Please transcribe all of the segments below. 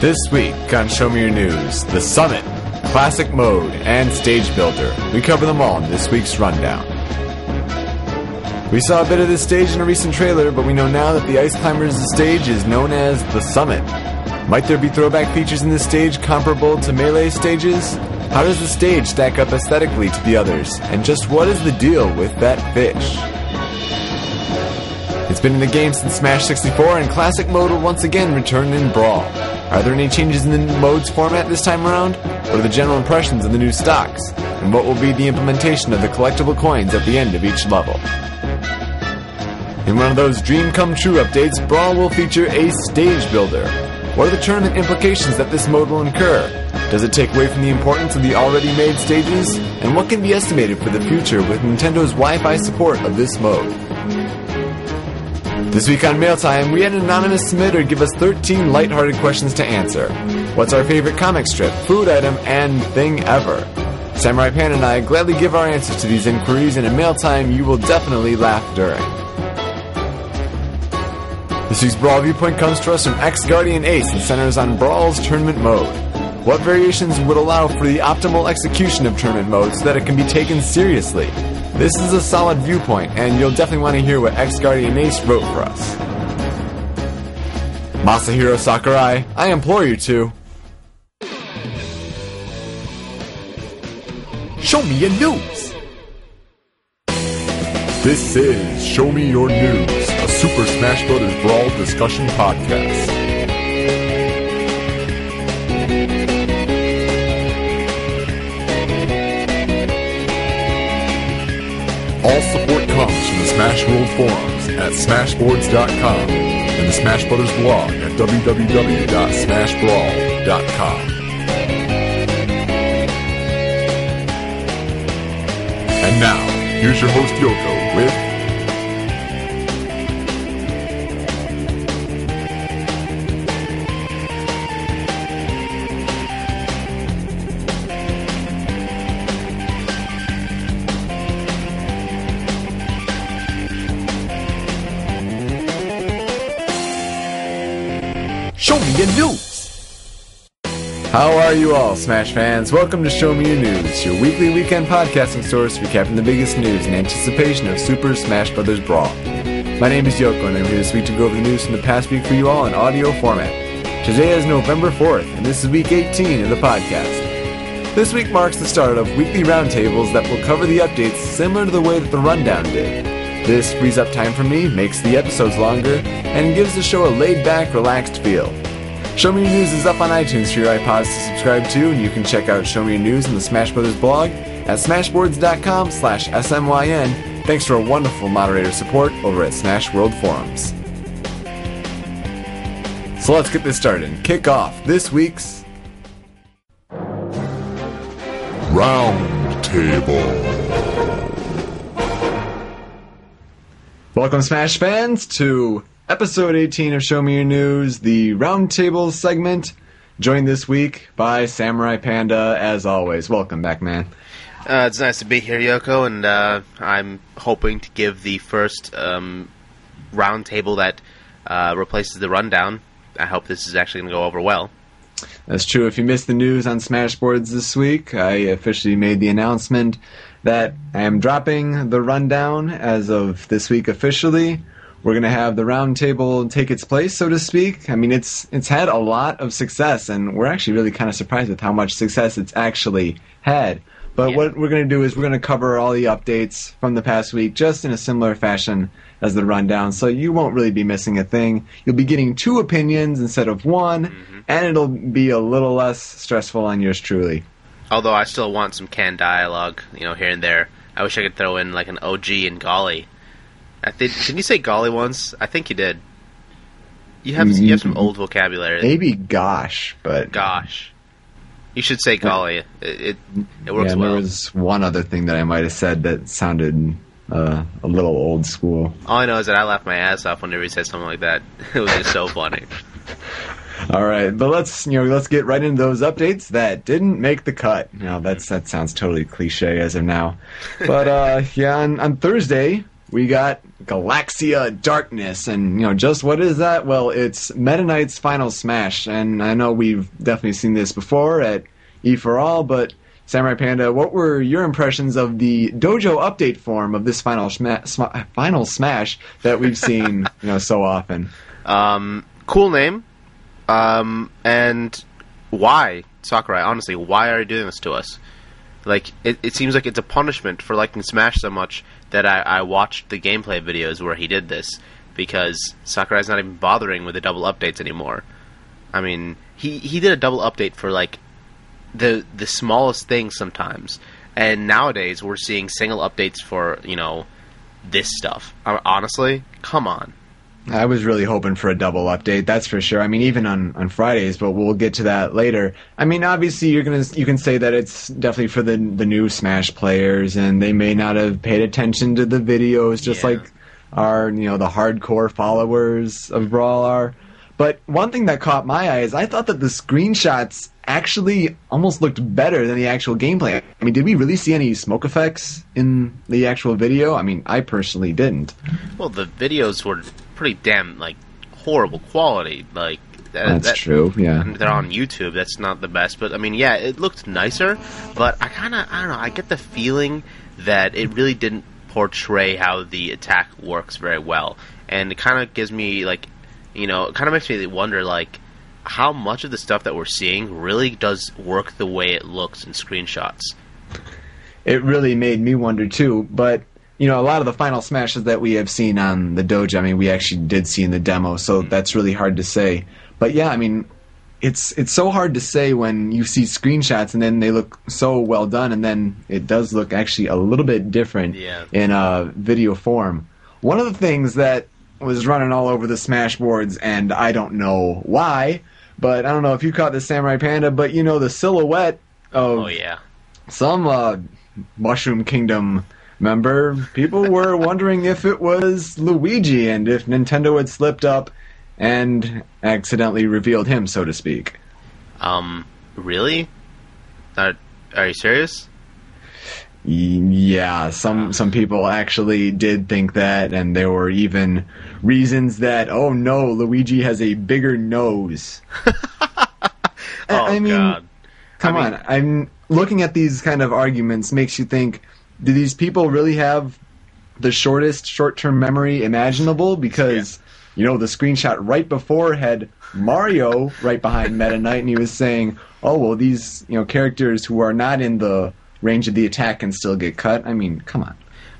This week on Show Me Your News, the Summit, Classic Mode, and Stage Builder. We cover them all in this week's rundown. We saw a bit of this stage in a recent trailer, but we know now that the Ice Climbers stage is known as the Summit. Might there be throwback features in this stage comparable to Melee stages? How does the stage stack up aesthetically to the others? And just what is the deal with that fish? It's been in the game since Smash 64, and Classic Mode will once again return in Brawl. Are there any changes in the modes format this time around? What are the general impressions of the new stocks? And what will be the implementation of the collectible coins at the end of each level? In one of those dream come true updates, Brawl will feature a stage builder. What are the tournament implications that this mode will incur? Does it take away from the importance of the already made stages? And what can be estimated for the future with Nintendo's Wi Fi support of this mode? This week on Mail Time, we had an anonymous submitter give us 13 lighthearted questions to answer. What's our favorite comic strip, food item, and thing ever? Samurai Panda and I gladly give our answers to these inquiries, and in Mail Time, you will definitely laugh during. This week's Brawl Viewpoint comes to us from X Guardian Ace and centers on Brawl's tournament mode. What variations would allow for the optimal execution of tournament mode so that it can be taken seriously? This is a solid viewpoint, and you'll definitely want to hear what X Guardian Ace wrote for us. Masahiro Sakurai, I implore you to. Show me your news! This is Show Me Your News, a Super Smash Bros. Brawl discussion podcast. All support comes from the Smash World forums at smashboards.com and the Smash Brothers blog at www.smashbrawl.com. And now, here's your host Yoko with your news! How are you all, Smash fans? Welcome to Show Me Your News, your weekly weekend podcasting source recapping the biggest news in anticipation of Super Smash Bros. Brawl. My name is Yoko, and I'm here this week to go over the news from the past week for you all in audio format. Today is November 4th, and this is week 18 of the podcast. This week marks the start of weekly roundtables that will cover the updates similar to the way that the rundown did. This frees up time for me, makes the episodes longer, and gives the show a laid back, relaxed feel. Show Me Your News is up on iTunes for your iPods to subscribe to, and you can check out Show Me Your News on the Smash Brothers blog at smashboards.com slash smyn. Thanks to our wonderful moderator support over at Smash World Forums. So let's get this started and kick off this week's Round Table. Welcome, Smash fans, to episode 18 of Show Me Your News, the Roundtable segment. Joined this week by Samurai Panda, as always. Welcome back, man. Uh, it's nice to be here, Yoko, and uh, I'm hoping to give the first um, roundtable that uh, replaces the rundown. I hope this is actually going to go over well. That's true. If you missed the news on Smashboards this week, I officially made the announcement that I am dropping the rundown as of this week officially. We're going to have the roundtable take its place, so to speak. I mean, it's it's had a lot of success, and we're actually really kind of surprised with how much success it's actually had. But Yeah. what we're going to do is we're going to cover all the updates from the past week just in a similar fashion as the rundown, so you won't really be missing a thing. You'll be getting two opinions instead of one, mm-hmm. and it'll be a little less stressful on yours truly. Although I still want some canned dialogue, you know, here and there. I wish I could throw in like an OG and golly. I think. Did you say golly once? I think you did. You have you have some old vocabulary. Maybe gosh, but Gosh, you should say golly. It it, it works yeah, well. there was one other thing that I might have said that sounded uh, a little old school. All I know is that I laughed my ass off whenever he said something like that. It was just so funny. All right, but let's you know let's get right into those updates that didn't make the cut. Now that's that sounds totally cliche as of now, but uh, yeah, on, on Thursday we got Galaxia Darkness, and you know, just what is that? Well, it's Meta Knight's Final Smash, and I know we've definitely seen this before at E for All, but Samurai Panda, what were your impressions of the dojo update form of this final sma- sm- final smash that we've seen, you know, so often? Um, cool name. Um, and why Sakurai? Honestly, why are you doing this to us? Like, it, it seems like it's a punishment for liking Smash so much that I, I watched the gameplay videos where he did this because Sakurai's not even bothering with the double updates anymore. I mean, he he did a double update for like the the smallest things sometimes, and nowadays we're seeing single updates for you know this stuff. Uh, Honestly, come on. I was really hoping for a double update, that's for sure. I mean, even on, on Fridays, but we'll get to that later. I mean, obviously, you're gonna you can say that it's definitely for the the new Smash players, and they may not have paid attention to the videos, just Yeah. like our you know the hardcore followers of Brawl are. But one thing that caught my eye is I thought that the screenshots actually almost looked better than the actual gameplay. I mean, did we really see any smoke effects in the actual video? I mean, I personally didn't. Well, the videos were pretty damn like horrible quality. Like that, That's that- true. Yeah. they're on YouTube. That's not the best, but I mean, yeah, it looked nicer. But I kind of, I don't know, I get the feeling that it really didn't portray how the attack works very well, and it kind of gives me like, you know, it kind of makes me wonder like how much of the stuff that we're seeing really does work the way it looks in screenshots. it really made me wonder too. But you know, a lot of the final smashes that we have seen on the dojo, I mean, we actually did see in the demo, so that's really hard to say. But yeah, I mean, it's it's so hard to say when you see screenshots and then they look so well done, and then it does look actually a little bit different Yeah. in uh, video form. One of the things that was running all over the Smash boards, and I don't know why, but I don't know if you caught the Samurai Panda, but you know the silhouette of Oh yeah, some uh, Mushroom Kingdom member, people were wondering if it was Luigi and if Nintendo had slipped up and accidentally revealed him, so to speak. um, really? Are, are you serious? Yeah, some some people actually did think that, and there were even reasons that oh no, Luigi has a bigger nose. I- Oh I mean, god. Come I mean- on, I'm looking at these kind of arguments makes you think: Do these people really have the shortest short-term memory imaginable? Because you know the screenshot right before had Mario right behind Meta Knight, and he was saying, "Oh well, these you know characters who are not in the range of the attack can still get cut." I mean, come on.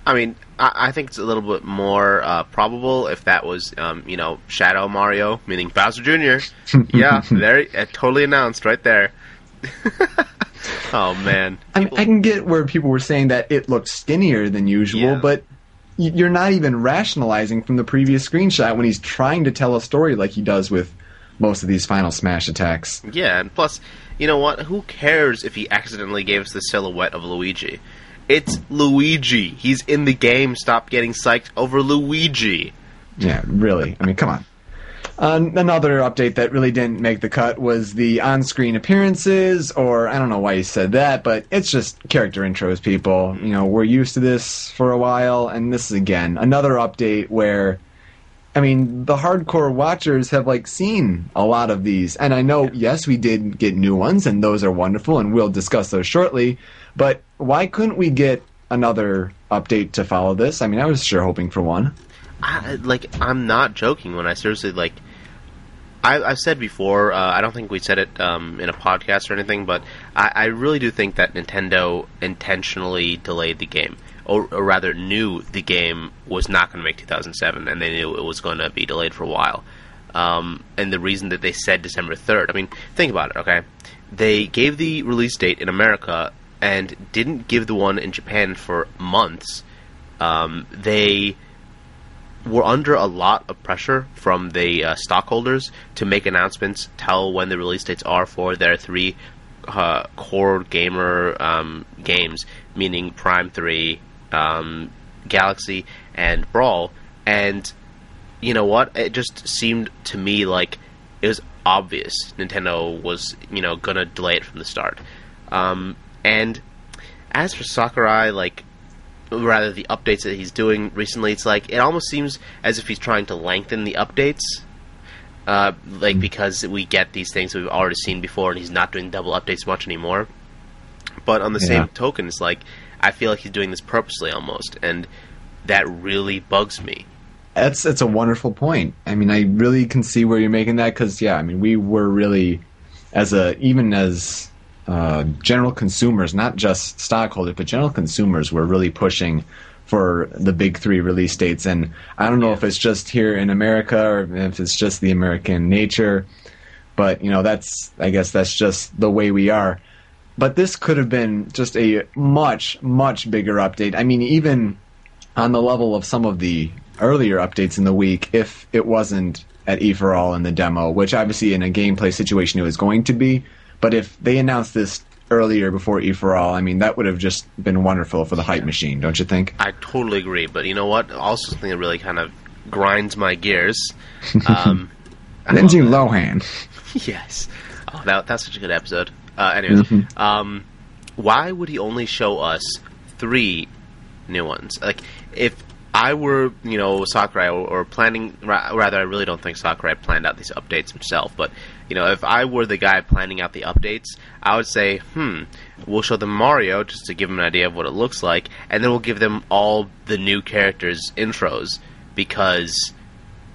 I mean, I, I think it's a little bit more uh, probable if that was, um, you know, Shadow Mario, meaning Bowser Jr. yeah, very uh, totally announced right there. oh man, I, mean, I can get where people were saying that it looked skinnier than usual, Yeah. but you're not even rationalizing from the previous screenshot when he's trying to tell a story like he does with most of these Final Smash attacks. yeah, and plus, you know what? Who cares if he accidentally gave us the silhouette of Luigi? It's Luigi. He's in the game. Stop getting psyched over Luigi. Yeah, really. I mean, come on. Uh, another update that really didn't make the cut was the on-screen appearances, or I don't know why you said that, but it's just character intros, people. You know, we're used to this for a while, and this is again another update where, I mean, the hardcore watchers have like seen a lot of these, and I know, yes, we did get new ones, and those are wonderful, and we'll discuss those shortly. But why couldn't we get another update to follow this? I mean, I was sure hoping for one. I, like I'm not joking when I seriously like. I, I've said before. Uh, I don't think we said it um, in a podcast or anything, but I, I really do think that Nintendo intentionally delayed the game, or, or rather, knew the game was not going to make 2007, and they knew it was going to be delayed for a while. Um, and the reason that they said December 3rd, I mean, think about it, okay? They gave the release date in America and didn't give the one in Japan for months. Um, they were under a lot of pressure from the uh, stockholders to make announcements, tell when the release dates are for their three uh, core gamer um, games, meaning Prime 3, um, Galaxy, and Brawl. And you know what? It just seemed to me like it was obvious Nintendo was, you know, gonna delay it from the start. Um, and as for Sakurai, like, rather the updates that he's doing recently, it's like it almost seems as if he's trying to lengthen the updates. Uh, like because we get these things that we've already seen before, and he's not doing double updates much anymore. But on the Yeah. same token, it's like I feel like he's doing this purposely almost, and that really bugs me. That's that's a wonderful point. I mean, I really can see where you're making that because yeah, I mean, we were really as a even as uh, general consumers, not just stockholders, but general consumers, were really pushing for the big three release dates. And I don't know if it's just here in America or if it's just the American nature, but you know, that's I guess that's just the way we are. But this could have been just a much much bigger update. I mean, even on the level of some of the earlier updates in the week if it wasn't at E for All in the demo, which obviously in a gameplay situation it was going to be. But if they announced this earlier before E for All, I mean that would have just been wonderful for the hype machine, don't you think? I totally agree, but you know what? Also, something that really kind of grinds my gears. Um, Lindsay love Lohan. yes. Oh, that, that's such a good episode. Uh, anyways, um, why would he only show us three new ones? Like, if I were, you know, Sakurai or, or planning, ra- rather, I really don't think Sakurai planned out these updates himself, but, you know, if I were the guy planning out the updates, I would say, hmm, we'll show them Mario just to give them an idea of what it looks like, and then we'll give them all the new characters' intros because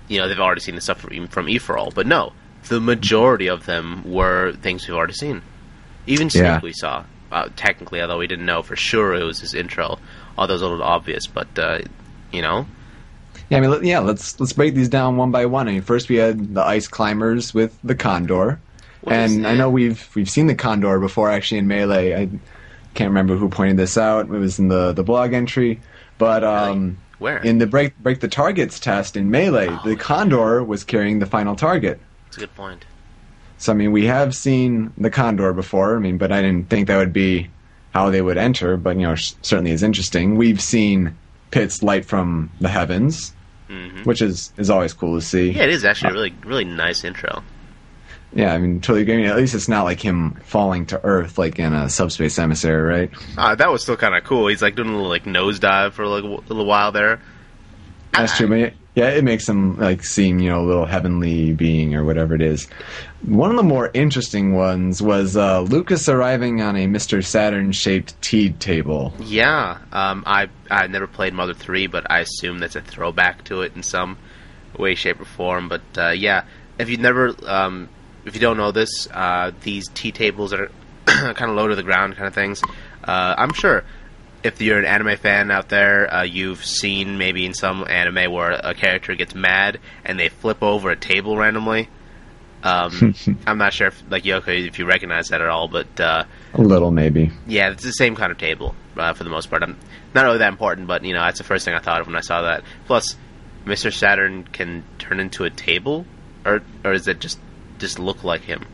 you know they've already seen the stuff from, from E for All. But no, the majority of them were things we've already seen. Even Snake Yeah. we saw. Uh, technically, although we didn't know for sure it was his intro, although it was a little obvious. But uh, you know, Yeah, I mean, yeah. Let's let's break these down one by one. I mean, first we had the ice climbers with the condor, What and I know we've we've seen the condor before actually in melee. I can't remember who pointed this out. It was in the the blog entry, but um, where? in the break break the targets test in melee, Oh, the condor was carrying the final target. That's a good point. So I mean, we have seen the condor before. I mean, but I didn't think that would be how they would enter. But you know, certainly is interesting. We've seen Pit's light from the heavens, hmm which is is always cool to see. Yeah, it is actually a really really nice intro. Yeah, I mean, totally agree. I mean, at least it's not like him falling to Earth like in a subspace emissary, right? Uh, that was still kind of cool. He's like doing a little like nosedive for like, a w- little while there. That's true. But yeah, it makes him like seem, you know, a little heavenly being or whatever it is. One of the more interesting ones was uh, Lucas arriving on a Mr. Saturn shaped tea table. Yeah, um, I I never played Mother Three, but I assume that's a throwback to it in some way, shape, or form. But uh, yeah, if you've never, um, if you don't know this, uh, these tea tables are kind of low to the ground, kind of things. Uh, I'm sure if you're an anime fan out there, uh, you've seen maybe in some anime where a character gets mad and they flip over a table randomly. Um, I'm not sure if, like Yoko, if you recognize that at all, but uh, A little, maybe. yeah, it's the same kind of table uh, for the most part. I'm not really that important, but you know that's the first thing I thought of when I saw that. Plus, Mr. Saturn can turn into a table, or or does it just just look like him?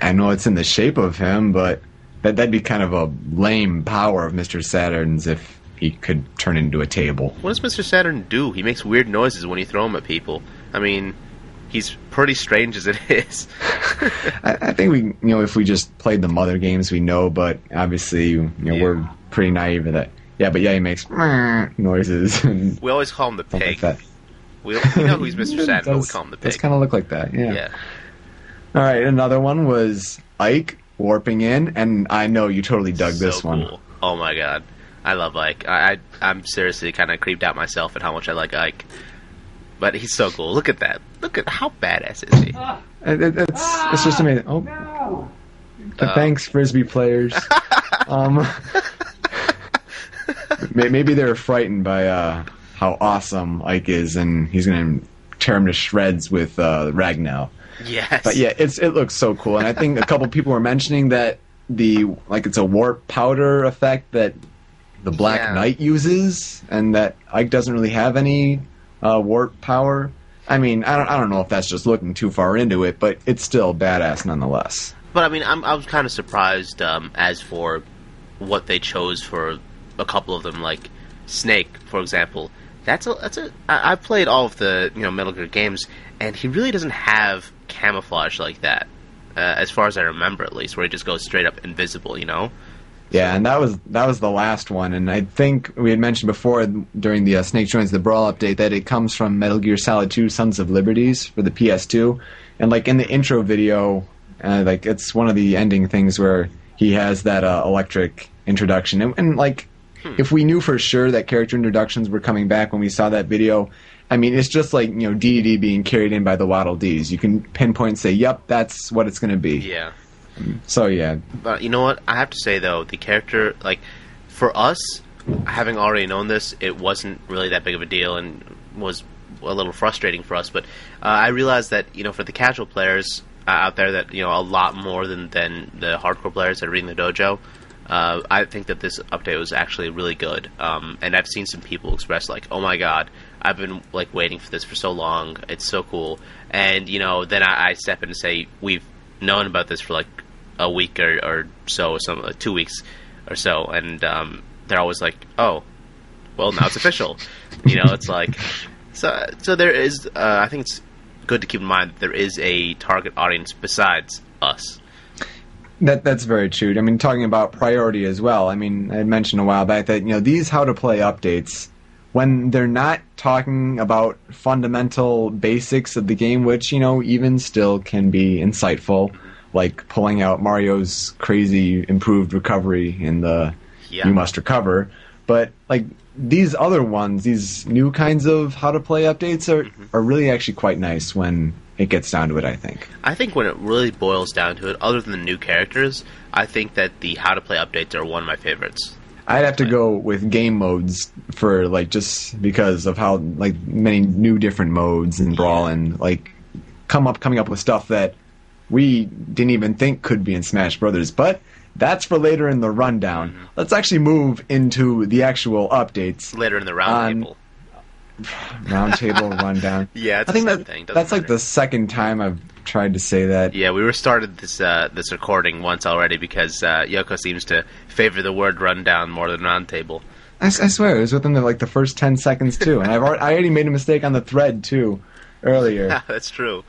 I know it's in the shape of him, but that, that'd be kind of a lame power of Mr. Saturn's if he could turn into a table. What does Mr. Saturn do? He makes weird noises when you throw him at people. I mean, he's pretty strange as it is. I, I think we, you know, if we just played the mother games, we know, but obviously, you know, Yeah. we're pretty naive to that. Yeah, but yeah, he makes noises and we always call him the like pig. that. We, we know he's Mr. Saturn, but we call him the Does pig. kind of look like that, yeah. yeah. All right, another one was Ike warping in, and I know you totally dug so this one. cool. Oh my god, I love Ike. I, I I'm seriously kind of creeped out myself at how much I like Ike. But he's so cool. Look at that. Look at how badass is he? It- it- it's it's just amazing. Oh, Uh, thanks, frisbee players. um, maybe they're frightened by uh, how awesome Ike is, and he's going to tear him to shreds with uh, Ragnar. Yes. But yeah, it's it looks so cool, and I think a couple people were mentioning that the like it's a warp powder effect that the Black Yeah. Knight uses, and that Ike doesn't really have any uh, warp power. I mean, I don't I don't know if that's just looking too far into it, but it's still badass nonetheless. But I mean, I'm, I was kind of surprised um, as for what they chose for a couple of them, like Snake, for example. That's a that's a. I, I've played all of the you know Metal Gear games, and he really doesn't have camouflage like that, uh, as far as I remember, at least, where he just goes straight up invisible. You know, Yeah, and that was that was the last one, and I think we had mentioned before during the uh, Snake Joins the Brawl update that it comes from Metal Gear Solid 2: Sons of Liberties for the PS2, and like in the intro video, uh, like it's one of the ending things where he has that uh, electric introduction, and, and like if we knew for sure that character introductions were coming back when we saw that video, I mean, it's just like you know DDD being carried in by the Waddle Dees. You can pinpoint and say, "Yep, that's what it's going to be." Yeah. So yeah, But you know what? I have to say though, the character like for us, having already known this, it wasn't really that big of a deal and was a little frustrating for us. But uh, I realized that you know for the casual players uh, out there, that you know a lot more than than the hardcore players that are reading the dojo. Uh, I think that this update was actually really good, um, and I've seen some people express like, "Oh my god, I've been like waiting for this for so long. It's so cool." And you know, then I, I step in and say, "We've known about this for like a week or, or so, some uh, two weeks or so," and um, they're always like, "Oh, well, now it's official." you know, it's like so. So there is. Uh, I think it's good to keep in mind that there is a target audience besides us. That that's very true. I mean, talking about priority as well. I mean, I mentioned a while back that you know these how to play updates when they're not talking about fundamental basics of the game, which you know even still can be insightful, like pulling out Mario's crazy improved recovery in the Yeah. you must recover. But like these other ones, these new kinds of how to play updates are mm-hmm. are really actually quite nice when it gets down to it. I think. I think when it really boils down to it, other than the new characters, I think that the how to play updates are one of my favorites. I'd have to go with game modes for like just because of how like many new different modes in Brawl and like come up coming up with stuff that we didn't even think could be in Smash Brothers. But that's for later in the rundown. Let's actually move into the actual updates. Later in the round Um, table. Roundtable rundown. Yeah, it's I think the same that thing. Doesn't that's like the second time I've tried to say that. Yeah, we restarted this uh, this recording once already because uh, Yoko seems to favor the word rundown more than roundtable. I swear it was within the, like the first ten seconds too, and I've already, I already made a mistake on the thread too earlier. Yeah, that's true.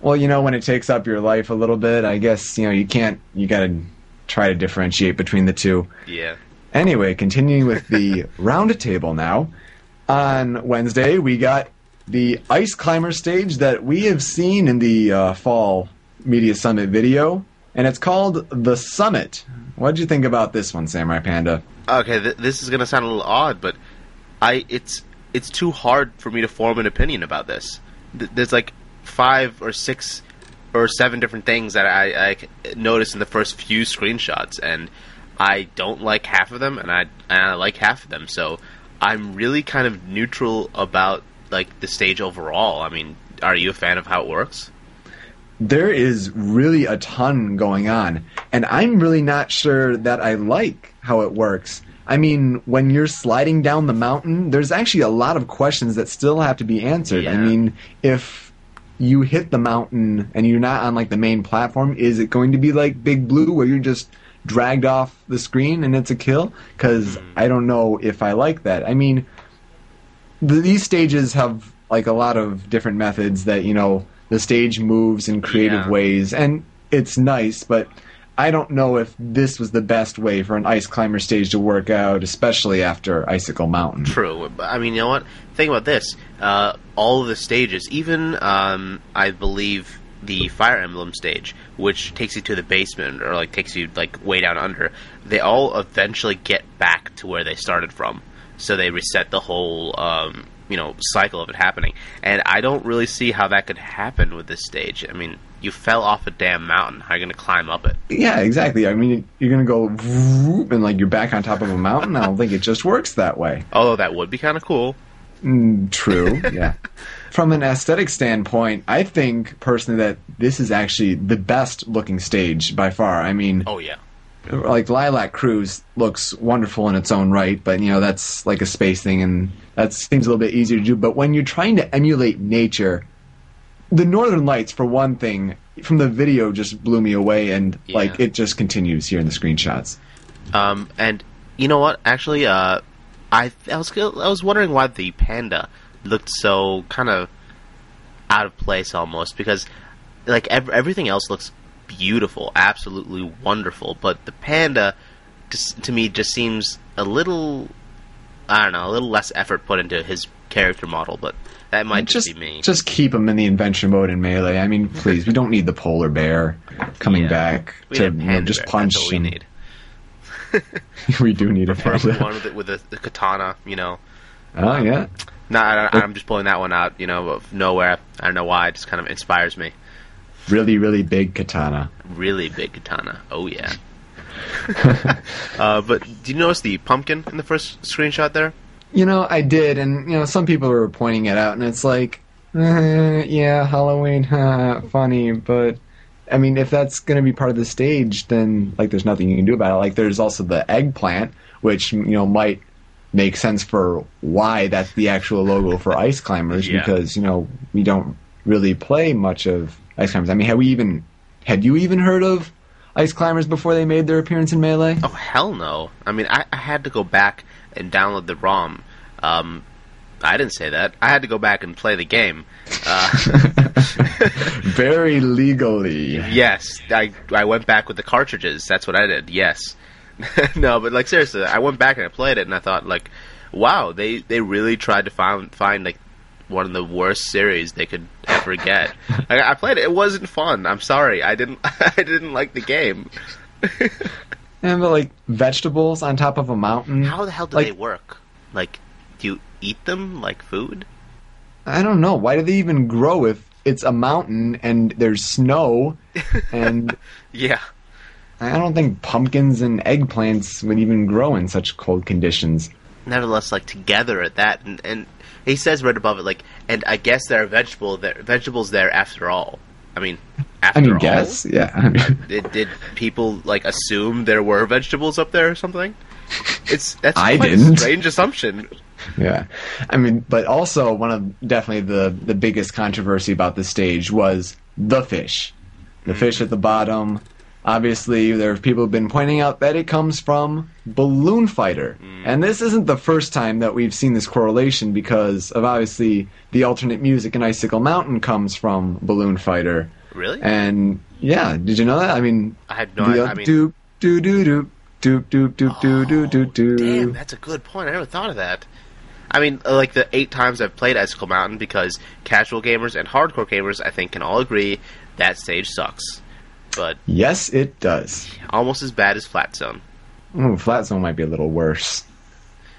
Well, you know, when it takes up your life a little bit, I guess, you know, you can't, you gotta try to differentiate between the two. Yeah. Anyway, continuing with the round table now. On Wednesday, we got the Ice Climber stage that we have seen in the uh, Fall Media Summit video, and it's called The Summit. What did you think about this one, Samurai Panda? Okay, th- this is gonna sound a little odd, but I it's it's too hard for me to form an opinion about this. Th- there's like five or six or seven different things that I noticed in the first few screenshots, and I don't like half of them, and I and I like half of them. So I'm really kind of neutral about like the stage overall. I mean, are you a fan of how it works? there is really a ton going on, and I'm really not sure that I like how it works. I mean, when you're sliding down the mountain, there's actually a lot of questions that still have to be answered. I mean, if you hit the mountain and you're not on like the main platform, is it going to be like Big Blue where you're just dragged off the screen and it's a kill? Because I don't know if I like that. I mean, th- these stages have like a lot of different methods that you know the stage moves in creative Yeah. ways and it's nice but i don't know if this was the best way for an ice climber stage to work out especially after icicle mountain True. I mean, you know what? Think about this. Uh, all of the stages, even um, I believe the Fire Emblem stage, which takes you to the basement or like takes you like way down under, they all eventually get back to where they started from. So they reset the whole um, you know cycle of it happening. And I don't really see how that could happen with this stage. I mean, you fell off a damn mountain. How are you going to climb up it? yeah exactly i mean you're gonna go vroom, and like you're back on top of a mountain i don't think it just works that way Although that would be kind of cool. Mm, true. yeah. From an aesthetic standpoint, I think personally that this is actually the best looking stage by far. I mean, Oh yeah. like Lylat Cruise looks wonderful in its own right, but you know that's like a space thing, and that seems a little bit easier to do. But when you're trying to emulate nature, the Northern Lights, for one thing, from the video just blew me away, and like it just continues here in the screenshots. Um, and you know what? Actually, uh, I I was I was wondering why the panda looked so kind of out of place almost because like ev- everything else looks beautiful, absolutely wonderful, but the panda just to me just seems a little I don't know, a little less effort put into his character model, but that might just, just be me. just keep him in the invention mode in melee. I mean, please, we don't need the polar bear coming Yeah. back we to you know, just punch. That's what we need. we do need a panda. one with, the, with the katana, you know. Oh yeah, No, I, I'm just pulling that one out, you know, of nowhere. I don't know why. It just kind of inspires me. really, really big katana. Really big katana. Oh yeah. uh, but do you notice the pumpkin in the first screenshot there? You know, I did, and you know, some people were pointing it out, and it's like, uh, yeah, Halloween, huh, funny, but I mean, if that's going to be part of the stage, then like, there's nothing you can do about it. Like, there's also the eggplant, which you know might make sense for why that's the actual logo for ice climbers, Yeah. because you know we don't really play much of ice climbers. I mean, had we even had you even heard of ice climbers before they made their appearance in melee? Oh hell no! I mean, I, I had to go back and download the ROM. Um, I didn't say that. I had to go back and play the game. Uh, Very legally. yes, I I went back with the cartridges. That's what I did. Yes. no, but like seriously, I went back and I played it, and I thought like, wow, they they really tried to find find like one of the worst series they could ever get. like, I played it; it wasn't fun. I'm sorry, I didn't I didn't like the game. And but like vegetables on top of a mountain. How the hell do Like- they work? Like, do you eat them like food? I don't know. Why do they even grow if it's a mountain and there's snow? And Yeah. I don't think pumpkins and eggplants would even grow in such cold conditions. Nevertheless, like together at that, and, and he says right above it, like, and I guess there are vegetable there, vegetables there after all. I mean, after I mean, all, guess, yeah. I mean, Did, did people like assume there were vegetables up there or something? It's that's I quite didn't. a strange assumption. yeah. I mean, but also one of definitely the the biggest controversy about the stage was the fish, the mm. fish at the bottom. Obviously, there are people who've been pointing out that it comes from Balloon Fighter. Mm. And this isn't the first time that we've seen this correlation because of obviously the alternate music in Icicle Mountain comes from Balloon Fighter. Really? And yeah, did you know that? I mean, I had no idea. Doop, doop, doop, doop, doop, doop, oh, doop, doop, doop, doop. Damn, that's a good point. I never thought of that. I mean, uh, like the eight times I've played Icicle Mountain because casual gamers and hardcore gamers, I think, can all agree that stage sucks. But Yes, it does. almost as bad as Flat Zone. Ooh, Flat Zone might be a little worse.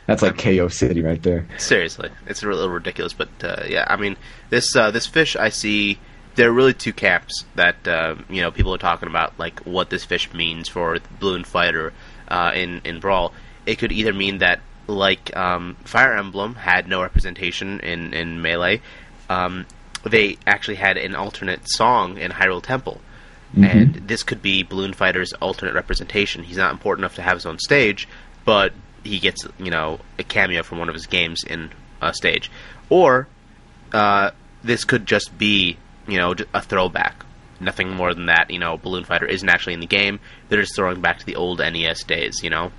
That's like KO City right there. Seriously, it's a little ridiculous, but uh, yeah, I mean, this uh, this fish I see. There are really two camps that uh, you know people are talking about, like what this fish means for Balloon Fighter uh, in in Brawl. It could either mean that, like um, Fire Emblem had no representation in in Melee, um, they actually had an alternate song in Hyrule Temple, and this could be Balloon Fighter's alternate representation. He's not important enough to have his own stage, but he gets you know a cameo from one of his games in a stage, or uh, this could just be you know a throwback. Nothing more than that. You know, Balloon Fighter isn't actually in the game. They're just throwing back to the old NES days. You know,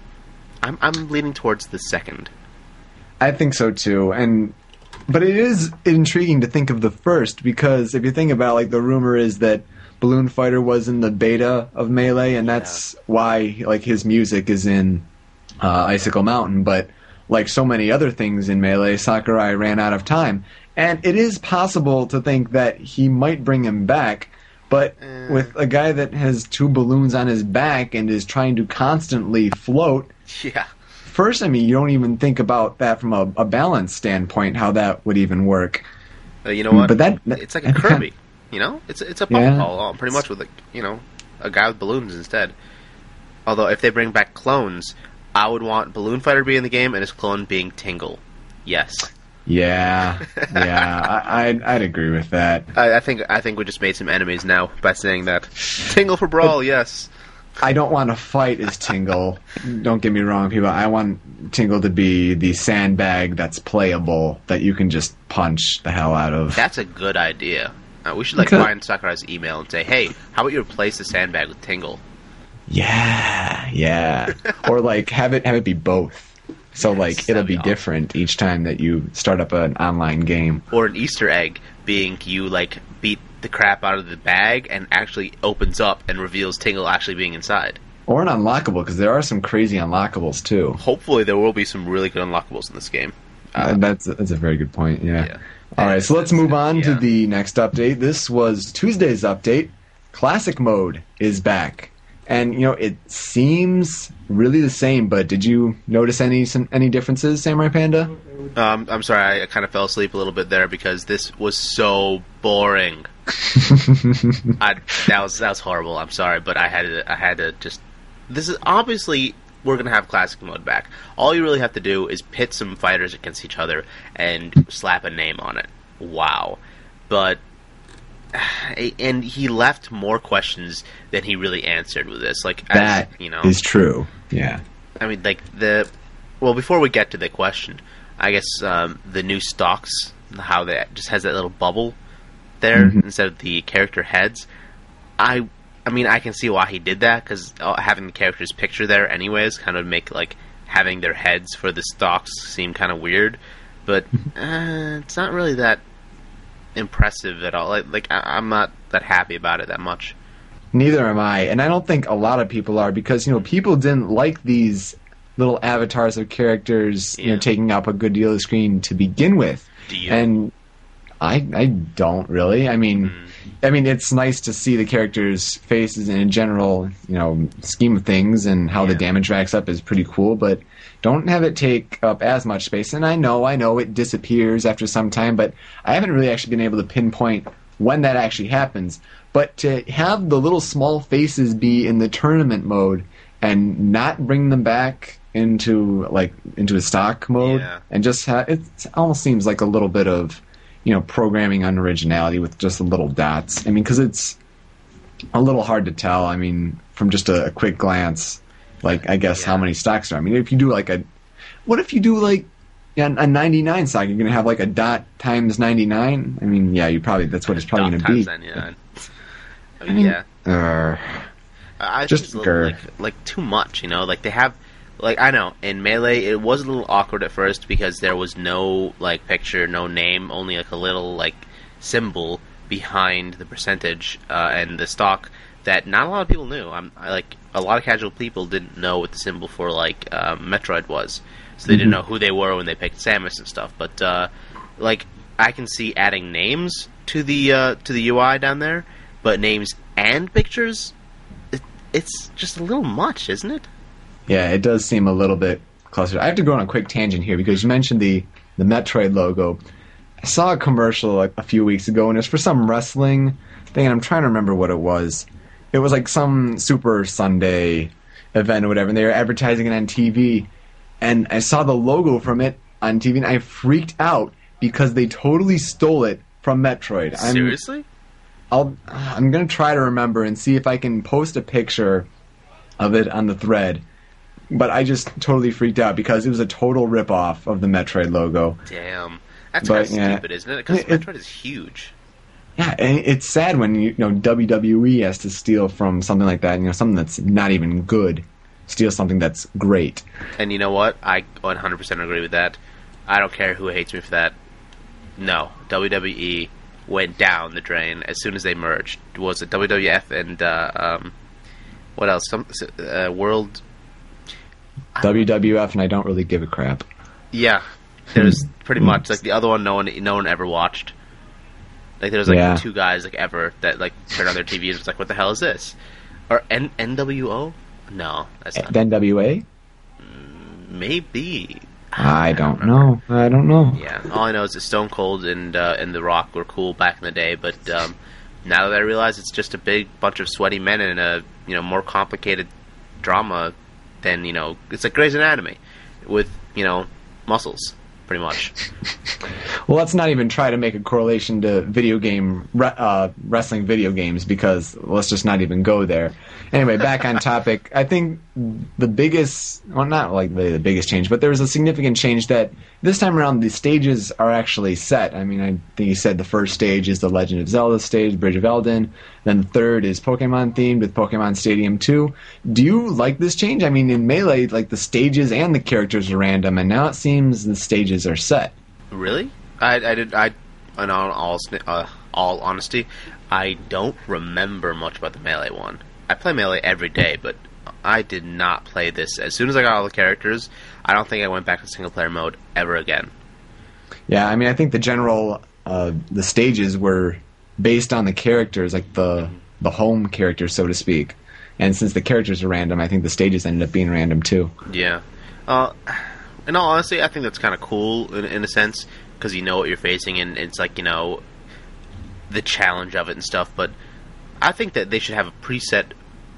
I'm I'm leaning towards the second. I think so too, and but it is intriguing to think of the first because if you think about it, like the rumor is that Balloon Fighter was in the beta of Melee, and that's why like his music is in uh, Icicle Mountain. But like so many other things in Melee, Sakurai ran out of time, and it is possible to think that he might bring him back. But with a guy that has two balloons on his back and is trying to constantly float, Yeah. first, I mean, you don't even think about that from a, a balance standpoint, how that would even work. Uh, you know what? But that- that- it's like a Kirby. You know, it's it's a puppet Yeah. ball, pretty much with a you know a guy with balloons instead. Although if they bring back clones, I would want Balloon Fighter to be in the game and his clone being Tingle. Yes, Yeah, yeah, I, I'd, I'd agree with that. I, I think I think we just made some enemies now by saying that. Tingle for brawl, yes. I don't want to fight as Tingle. don't get me wrong, people. I want Tingle to be the sandbag that's playable that you can just punch the hell out of. That's a good idea. Uh, we should like Okay. find Sakurai's email and say, "Hey, how about you replace the sandbag with Tingle?" Yeah, yeah. or like have it have it be both. So like it'll that'd be be awesome. different each time that you start up an online game. Or an Easter egg being you like beat the crap out of the bag and actually opens up and reveals Tingle actually being inside. or an unlockable because there are some crazy unlockables too. Hopefully, there will be some really good unlockables in this game. Uh, that's that's a very good point. Yeah. Yeah. All right, so let's move on to the next update. This was Tuesday's update. Classic mode is back, and you know it seems really the same. But did you notice any some, any differences, Samurai Panda? Um, I'm sorry, I kind of fell asleep a little bit there because this was so boring. I, that was that was horrible. I'm sorry, but I had to I had to just. This is obviously we're gonna have classic mode back. All you really have to do is pit some fighters against each other and slap a name on it. Wow, but and he left more questions than he really answered with this. Like as, That you know, is true. Yeah. I mean, like the. Well, before we get to the question, I guess um, the new stocks, how that just has that little bubble there Mhm. instead of the character heads. I, I mean, I can see why he did that because having the character's picture there, anyways, kind of make like having their heads for the stocks seem kind of weird. But uh, it's not really that impressive at all. Like, like I, I'm not that happy about it that much. Neither am I, and I don't think a lot of people are because you know people didn't like these little avatars of characters you know taking up a good deal of screen to begin with. Do you? And I I don't really. I mean, Mm. I mean it's nice to see the characters' faces in a general you know scheme of things and how the damage racks up is pretty cool, but don't have it take up as much space. And I know I know it disappears after some time, but I haven't really actually been able to pinpoint when that actually happens. But to have the little small faces be in the tournament mode and not bring them back into like into a stock mode Yeah. and just ha- it almost seems like a little bit of you know programming unoriginality with just the little dots. I mean, because it's a little hard to tell. I mean, from just a, a quick glance, like I guess how many stocks are. I mean, if you do like a, what if you do like yeah, a 99 stock? You're gonna have like a dot times 99. I mean, yeah, you probably that's what it's probably Dot gonna be. times 99. I mean, yeah. Uh, I Just just it's a little, grr. like like too much, you know. Like they have, like I know in melee it was a little awkward at first because there was no like picture, no name, only like a little like symbol behind the percentage uh, and the stock that not a lot of people knew. I'm I, like a lot of casual people didn't know what the symbol for like uh, Metroid was, so they didn't Mhm. know who they were when they picked Samus and stuff. But uh, like I can see adding names to the uh, to the UI down there, but names and pictures it, it's just a little much, isn't it? Yeah, it does seem a little bit closer. I have to go on a quick tangent here because you mentioned the the Metroid logo. I saw a commercial like a few weeks ago, and it was for some wrestling thing. And I'm trying to remember what it was. It was like some Super Sunday event or whatever, and they were advertising it on TV. And I saw the logo from it on TV, and I freaked out because they totally stole it from Metroid. I'm, Seriously? I'll I'm gonna try to remember and see if I can post a picture of it on the thread. But I just totally freaked out because it was a total ripoff of the Metroid logo. Damn, that's But, kind of yeah. stupid, isn't it? Because It- it- Metroid is huge. Yeah, and it's sad when you, you know WWE has to steal from something like that. You know, something that's not even good, steal something that's great. And you know what? I 100% agree with that. I don't care who hates me for that. No, WWE went down the drain as soon as they merged. Was it WWF and uh, um, what else? Some uh, World. WWF, and I don't really give a crap. Yeah, there's pretty much like the other one. No one, no one ever watched. Like there was like Yeah. two guys like ever that like turned on their TV and was like, "What the hell is this?" Or N- NWO? No, that's not. NWA? Maybe. I don't know. I don't know. Yeah, all I know is that Stone Cold and uh, and The Rock were cool back in the day, but um, now that I realize it's just a big bunch of sweaty men in a you know more complicated drama than you know it's like Grey's Anatomy with you know muscles, pretty much. Well, let's not even try to make a correlation to video game uh, wrestling video games because let's just not even go there. Anyway, back on topic. I think the biggest, well, not like the, the biggest change, but there was a significant change that this time around the stages are actually set. I mean, I think you said the first stage is the Legend of Zelda stage, Bridge of Eldin. Then the third is Pokemon themed with Pokemon Stadium 2. Do you like this change? I mean, in Melee, like the stages and the characters are random, and now it seems the stages are set. Really? I, I did. I, in all, uh, all honesty, I don't remember much about the melee one. I play melee every day, but I did not play this. As soon as I got all the characters, I don't think I went back to single player mode ever again. Yeah, I mean, I think the general uh, the stages were based on the characters, like the the home characters, so to speak. And since the characters are random, I think the stages ended up being random too. Yeah. Uh, in all honesty, I think that's kind of cool in, in a sense because you know what you're facing, and it's like you know the challenge of it and stuff. But I think that they should have a preset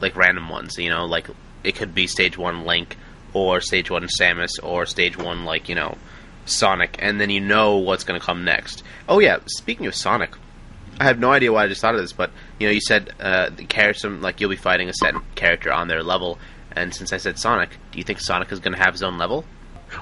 like random ones. You know, like it could be stage one Link or stage one Samus or stage one like you know Sonic, and then you know what's going to come next. Oh yeah, speaking of Sonic, I have no idea why I just thought of this, but you know, you said uh, the character, like you'll be fighting a set character on their level, and since I said Sonic, do you think Sonic is going to have his own level?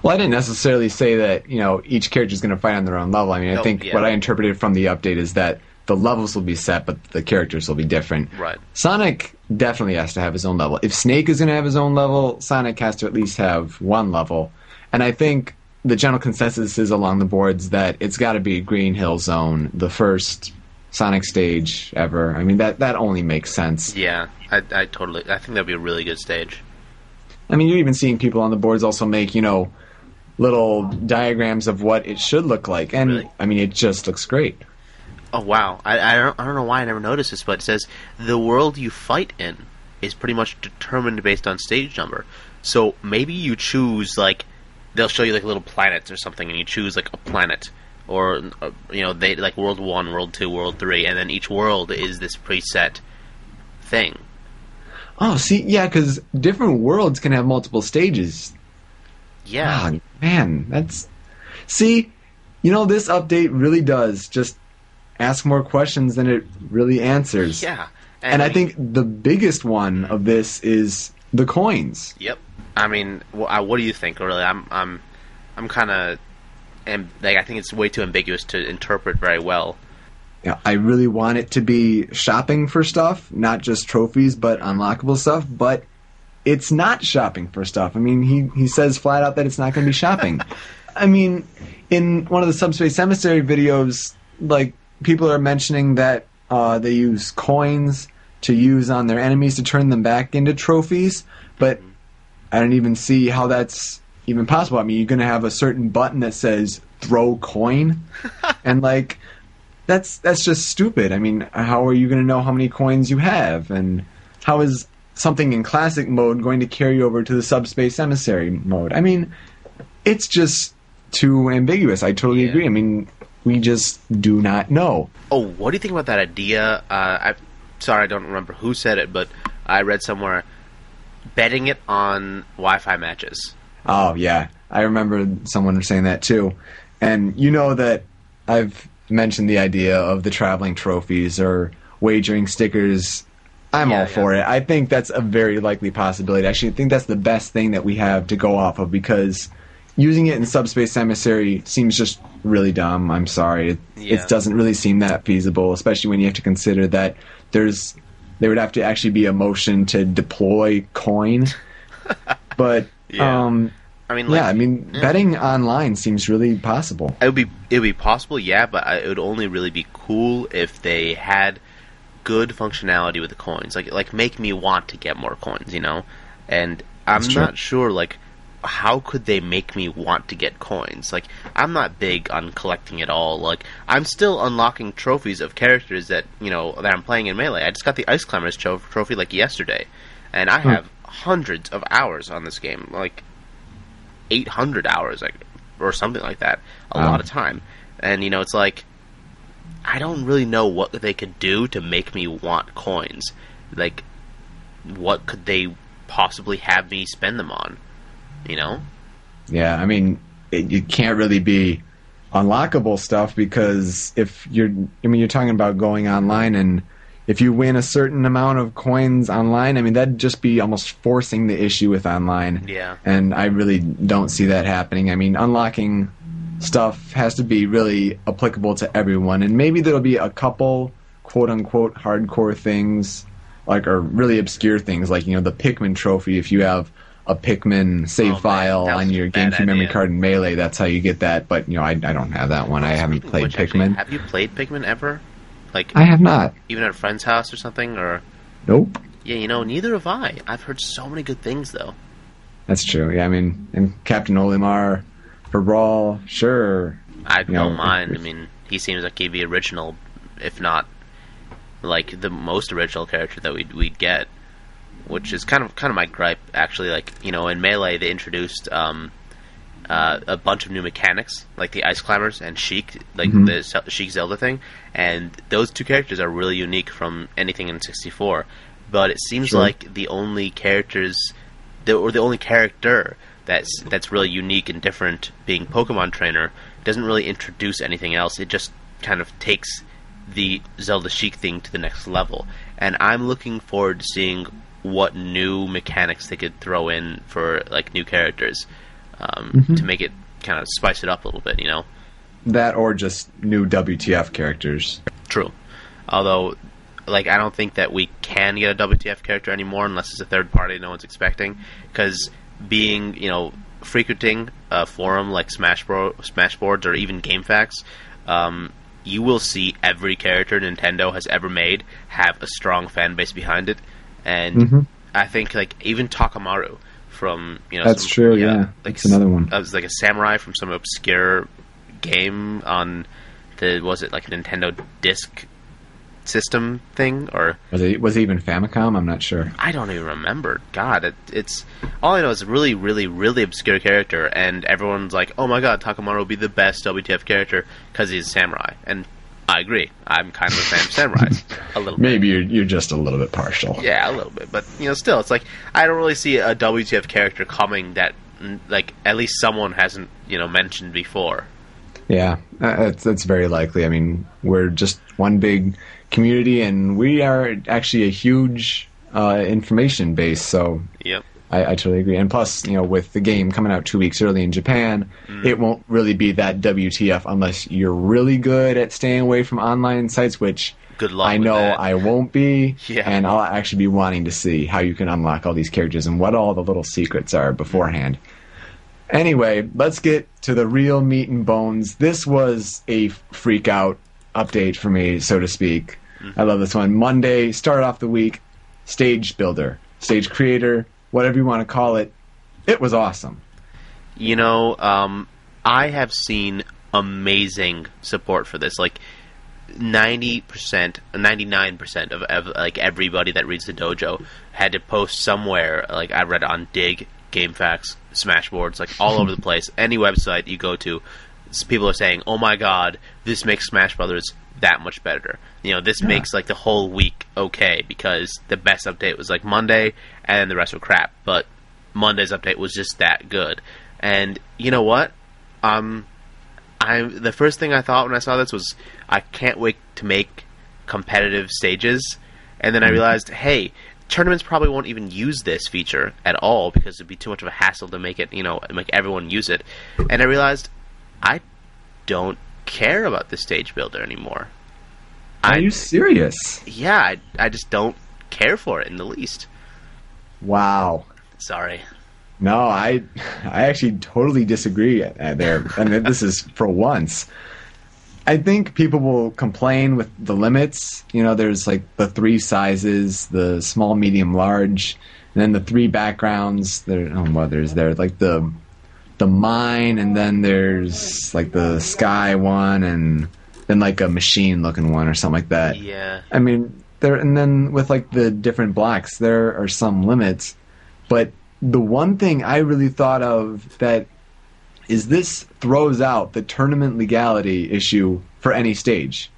Well, I didn't necessarily say that you know each character is going to fight on their own level. I mean, I Oh, think yeah. what I interpreted from the update is that the levels will be set, but the characters will be different. Right. Sonic definitely has to have his own level. If Snake is going to have his own level, Sonic has to at least have one level. And I think the general consensus is along the boards that it's got to be Green Hill Zone, the first Sonic stage ever. I mean, that that only makes sense. Yeah, I, I totally. I think that'd be a really good stage. I mean, you're even seeing people on the boards also make, you know, little diagrams of what it should look like. And Really? I mean, it just looks great. Oh wow, I, I don't I don't know why I never noticed this, but it says the world you fight in is pretty much determined based on stage number. So maybe you choose like they'll show you like little planets or something, and you choose like a planet, or uh, you know they like world one, world two, world three, and then each world is this preset thing. Oh, see, yeah, because different worlds can have multiple stages. Yeah, Ah, man, that's see, you know, this update really does just ask more questions than it really answers. yeah, And I think the biggest one of this is the coins. Yep. I mean, wh- uh, what do you think? Really, I'm, I'm, I'm kind of, and like I think it's way too ambiguous to interpret very well. Yeah, I really want it to be shopping for stuff, not just trophies, but unlockable stuff. But it's not shopping for stuff. I mean, he he says flat out that it's not going to be shopping. I mean, in one of the Subspace Emissary videos, like people are mentioning that uh, they use coins to use on their enemies to turn them back into trophies, but I don't even see how that's even possible. I mean, you're going to have a certain button that says "throw coin," and like that's that's just stupid. I mean, how are you going to know how many coins you have, and how is something in classic mode going to carry over to the subspace emissary mode? I mean, it's just too ambiguous. I totally Yeah. agree. I mean, we just do not know. Oh, what do you think about that idea? Uh, I, sorry, I don't remember who said it, but I read somewhere betting it on Wi-Fi matches. Oh yeah, I remember someone saying that too, and you know that I've mentioned the idea of the traveling trophies or wagering stickers. I'm Yeah, all for it. I think that's a very likely possibility. I actually think that's the best thing that we have to go off of because using it in subspace emissary seems just really dumb. I'm sorry. It, Yeah. it doesn't really seem that feasible, especially when you have to consider that there's there would have to actually be a motion to deploy coin. But Yeah. um I mean, like, yeah, I mean, betting online seems really possible. it would be it would be possible, yeah, but it would only really be cool if they had good functionality with the coins, like like make me want to get more coins, you know. And I'm not sure, like, how could they make me want to get coins? Like, I'm not big on collecting at all. Like, I'm still unlocking trophies of characters that you know that I'm playing in melee. I just got the Ice Climbers tro- trophy like yesterday, and I hmm. have hundreds of hours on this game, like 800 hours, like or something like that. A Wow. lot of time, and you know, it's like I don't really know what they could do to make me want coins. Like, what could they possibly have me spend them on? You know? Yeah, I mean, it, it can't really be unlockable stuff because if you're, I mean, you're talking about going online and if you win a certain amount of coins online, I mean, that'd just be almost forcing the issue with online. Yeah. And I really don't see that happening. I mean, unlocking stuff has to be really applicable to everyone, and maybe there'll be a couple quote unquote hardcore things, like or really obscure things, like you know the Pikmin trophy. If you have a Pikmin save Oh, file on your GameCube memory card in Melee, that's how you get that. But you know, I, I don't have that one. I haven't played which, actually, Pikmin. have you played Pikmin ever? Like, I have not. even at a friend's house or something? Or Nope. Yeah, you know, neither have I. I've heard so many good things though. That's true. Yeah, I mean, and Captain Olimar for Brawl, sure. I You don't know, mind. I mean, he seems like he'd be original, if not like the most original character that we'd we'd get. Which is kind of kind of my gripe, actually. Like you know, in Melee they introduced um, uh, a bunch of new mechanics, like the Ice Climbers and Sheik, like Mhm. the Sheik Zelda thing, and those two characters are really unique from anything in 64. But it seems Sure. like the only characters, the, or the only character that's that's really unique and different, being Pokemon Trainer, doesn't really introduce anything else. It just kind of takes the Zelda Sheik thing to the next level, and I'm looking forward to seeing what new mechanics they could throw in for like new characters um, Mhm. to make it kind of spice it up a little bit. You know, That or just new WTF characters. true. Although, like, I don't think that we can get a WTF character anymore unless it's a third party no one's expecting. Because being, you know, frequenting a forum like Smash Bro- Smashboards or even GameFAQs, um, you will see every character Nintendo has ever made have a strong fan base behind it, and Mhm. I think like even Takamaru from you know That's some- true, yeah. like That's another one. I was like a samurai from some obscure game on the was it like a Nintendo disc system thing or Was it was it even Famicom? I'm not sure. I don't even remember. God, it, it's all I know is a really, really, really obscure character, and everyone's like, "Oh my God, Takamaru will be the best WTF character because he's a samurai." And I agree. I'm kind of a fan of samurais, a little bit. Maybe you're you're just a little bit partial. Yeah, a little bit, but you know, still, it's like I don't really see a WTF character coming that, like, at least someone hasn't, you know, mentioned before. Yeah, uh, that's that's very likely. I mean, we're just one big community, and we are actually a huge uh, information base. So Yep. I, I totally agree. And plus, you know, with the game coming out two weeks early in Japan, Mm. it won't really be that WTF unless you're really good at staying away from online sites, which Good luck. I know. I won't be. Yeah. And I'll actually be wanting to see how you can unlock all these characters and what all the little secrets are beforehand. Anyway, let's get to the real meat and bones. This was a freak out update for me, so to speak. Mm-hmm. I love this one. Monday, start off the week, stage builder, stage creator, whatever you want to call it. It was awesome. You know, um, I have seen amazing support for this. Like ninety percent, ninety nine percent of, of like everybody that reads the dojo had to post somewhere. Like I read on Digg, GameFAQs, Smashboards, like all over the place. Any website you go to, people are saying, "Oh my god, this makes Smash Brothers that much better." You know, this Yeah. makes like the whole week okay because the best update was like Monday, and the rest were crap. But Monday's update was just that good. And you know what? Um, I the first thing I thought when I saw this was I can't wait to make competitive stages, and then I realized, hey, tournaments probably won't even use this feature at all because it'd be too much of a hassle to make it, you know, make everyone use it. And I realized I don't care about the stage builder anymore. Are I you serious? yeah, I, I just don't care for it in the least. Wow. Sorry. No, I I actually totally disagree uh, there. and this is for once. I think people will complain with the limits. You know, there's like the three sizes, the small, medium, large, and then the three backgrounds. There, oh, well, there's there like the the mine, and then there's like the sky one, and then like a machine looking one or something like that. Yeah. I mean, there and then with like the different blocks, there are some limits. But the one thing I really thought of that is this throws out the tournament legality issue for any stage.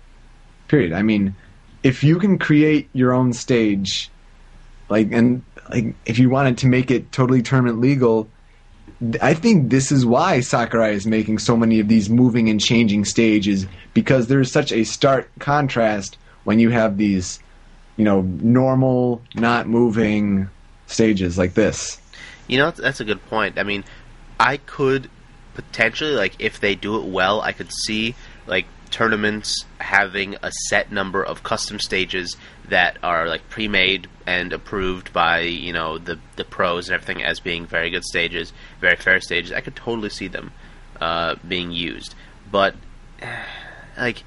Period. I mean, if you can create your own stage, like and like if you wanted to make it totally tournament legal, I think this is why Sakurai is making so many of these moving and changing stages because there's such a stark contrast when you have these, you know, normal, not moving stages like this. You know, that's, that's a good point. I mean, I could potentially, like, if they do it well, I could see, like, tournaments having a set number of custom stages that are, like, pre made and approved by, you know, the, the pros and everything as being very good stages, very fair stages. I could totally see them uh, being used. But, like,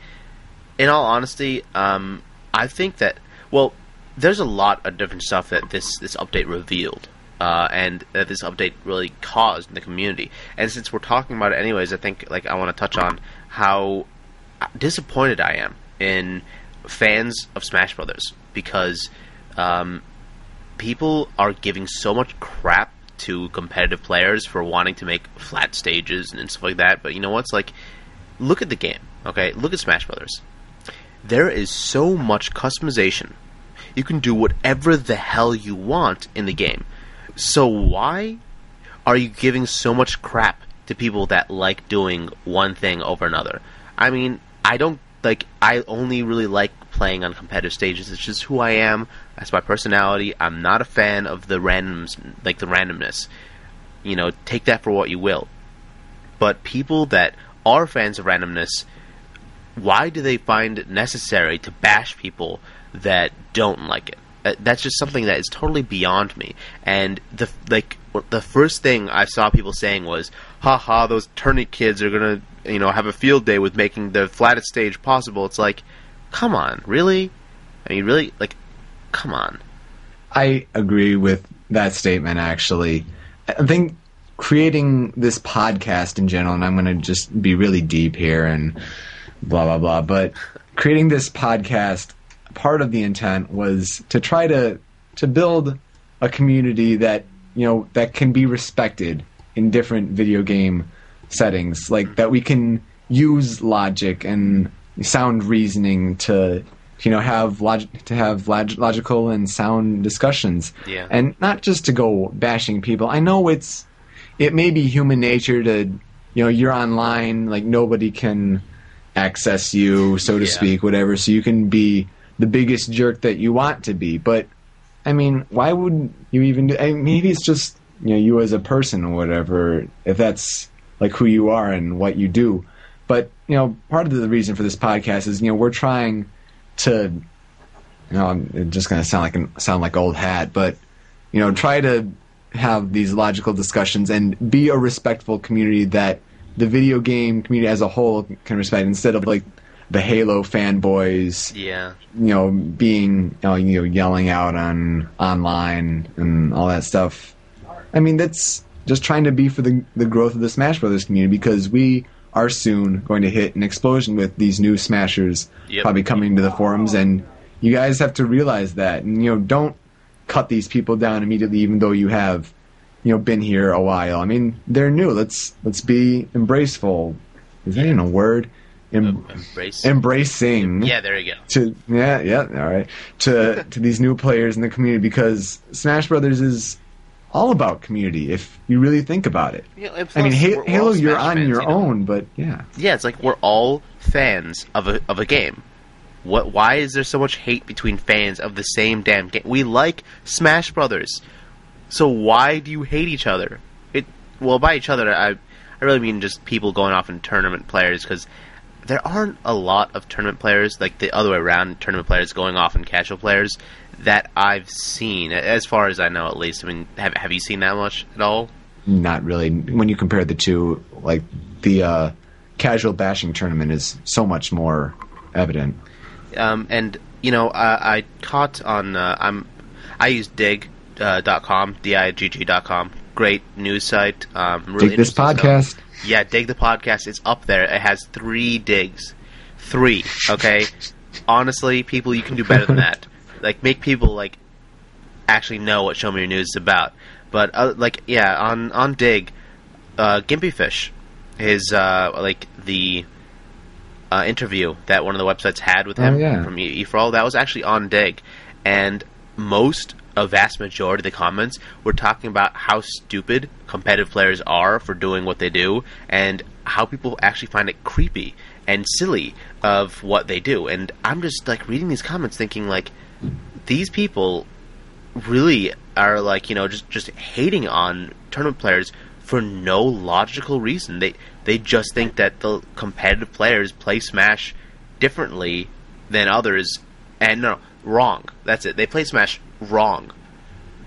in all honesty, um, I think that, well, there's a lot of different stuff that this this update revealed. Uh, and that this update really caused in the community. And since we're talking about it anyways, I think like I want to touch on how disappointed I am in fans of Smash Brothers because um, people are giving so much crap to competitive players for wanting to make flat stages and stuff like that. But you know what's like, look at the game. Okay, look at Smash Brothers. There is so much customization. You can do whatever the hell you want in the game. So why are you giving so much crap to people that like doing one thing over another? I mean, I don't like. I only really like playing on competitive stages. It's just who I am. That's my personality. I'm not a fan of the randoms, like the randomness. You know, take that for what you will. But people that are fans of randomness, why do they find it necessary to bash people that don't like it? Uh, that's just something that is totally beyond me. And the like the first thing I saw people saying was, "Ha those tourney kids are gonna you know have a field day with making the flattest stage possible." It's like, come on, really? I mean, really, like, come on. I agree with that statement. Actually, I think creating this podcast in general, and I'm going to just be really deep here and blah blah blah, but creating this podcast part of the intent was to try to to build a community that you know that can be respected in different video game settings like that we can use logic and sound reasoning to you know have log- to have log- logical and sound discussions yeah. and not just to go bashing people i know it's it may be human nature to you know you're online like nobody can access you so to Yeah. speak whatever so you can be the biggest jerk that you want to be. But I mean, why would you even do? I mean, maybe it's just you know you as a person or whatever. If that's like who you are and what you do. But you know, part of the reason for this podcast is you know we're trying to. You know, I'm just going to sound like an, sound like old hat, but you know, try to have these logical discussions and be a respectful community that the video game community as a whole can respect instead of like the Halo fanboys Yeah. you know, being you know yelling out on online and all that stuff. I mean, that's just trying to be for the the growth of the Smash Brothers community because we are soon going to hit an explosion with these new Smashers Yep. probably coming to the forums, and you guys have to realize that, and you know, don't cut these people down immediately, even though you have you know been here a while. I mean, they're new. Let's let's be embraceful. Is that even a word? Em- Embrace. embracing yeah, there you go. to yeah yeah all right to to these new players in the community because Smash Brothers is all about community if you really think about it. You know, and I mean, plus, Ha- we're- we're Halo, you're Smash on fans, your you know? own, but yeah, Yeah, it's like we're all fans of a of a game. What? Why is there so much hate between fans of the same damn game? We like Smash Brothers, so why do you hate each other? It well by each other, I I really mean just people going off in tournament players because there aren't a lot of tournament players like the other way around. Tournament players going off in casual players that I've seen, as far as I know, at least. I mean, have have you seen that much at all? not really. When you compare the two, like the uh, casual bashing tournament is so much more evident. um, and you know I, I caught on uh, I'm I use Digg uh, dot com d i g g dot com great news site um, really Dig this podcast. stuff. yeah dig the podcast it's up there it has three digs three okay honestly people you can do better than that like make people like actually know what show me your news is about but uh, like yeah on on Digg uh, Gimpyfish his uh, like the uh, interview that one of the websites had with him Oh, yeah. from E for All. That was actually on Digg, and most, a vast majority of the comments were talking about how stupid competitive players are for doing what they do, and how people actually find it creepy and silly of what they do. And I'm just like reading these comments, thinking like, these people really are like you know just just hating on tournament players for no logical reason. They they just think that the competitive players play Smash differently than others, and no, wrong. That's it. They play Smash wrong,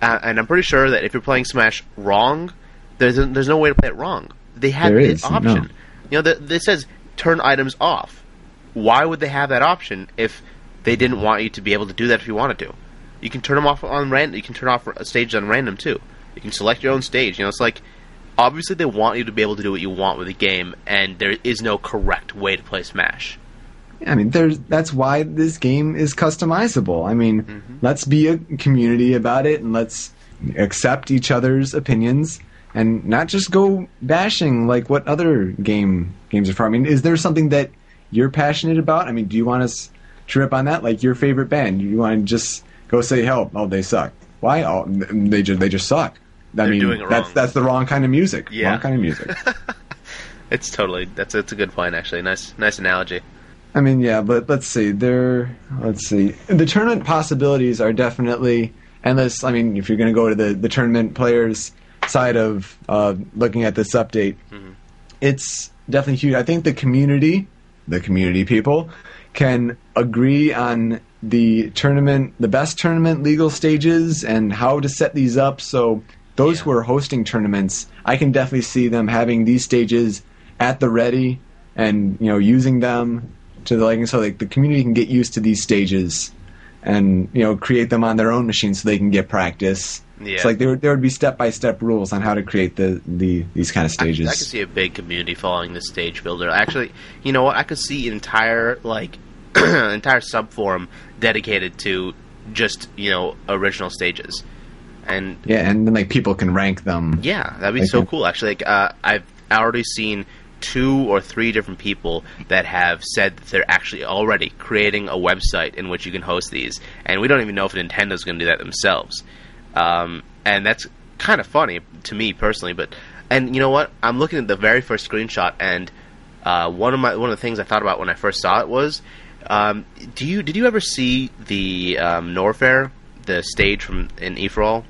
uh, and I'm pretty sure that if you're playing Smash wrong, there's there's no way to play it wrong. They have There the is, option. no. You know, this says turn items off. Why would they have that option if they didn't want you to be able to do that if you wanted to? You can turn them off on random. You can turn off a stage on random too. You can select your own stage. You know, it's like obviously they want you to be able to do what you want with the game, and there is no correct way to play Smash. I mean, there's that's why this game is customizable. I mean, mm-hmm. let's be a community about it, and let's accept each other's opinions, and not just go bashing like what other game games are for. I mean, is there something that you're passionate about? I mean, do you want us trip on that? Like your favorite band, you want to just go say, "Help! Oh, they suck." Why? Oh, they just they just suck. I They're mean, that's wrong. that's the wrong kind of music. Yeah. Wrong kind of music. it's totally that's that's a good point actually. Nice nice analogy. I mean, yeah, but let's see. There, let's see. The tournament possibilities are definitely endless. I mean, if you're going to go to the the tournament players side of uh, looking at this update, mm-hmm. it's definitely huge. I think the community, the community people, can agree on the tournament, the best tournament legal stages, and how to set these up. So those yeah. who are hosting tournaments, I can definitely see them having these stages at the ready and you know using them to the like so like the community can get used to these stages and you know create them on their own machine so they can get practice. Yeah. It's like there there would be step by step rules on how to create the, the these kind of stages. I, I could see a big community following the stage builder. Actually, you know what? I could see entire like entire sub forum dedicated to just you know original stages, and yeah, and then like people can rank them. Yeah, that'd be so cool. Actually, like uh, I've already seen two or three different people that have said that they're actually already creating a website in which you can host these, and we don't even know if Nintendo's going to do that themselves. Um, and that's kind of funny to me personally, but and you know what? I'm looking at the very first screenshot, and uh, one of my one of the things I thought about when I first saw it was, um, do you did you ever see the um, Norfair, the stage from in E4All?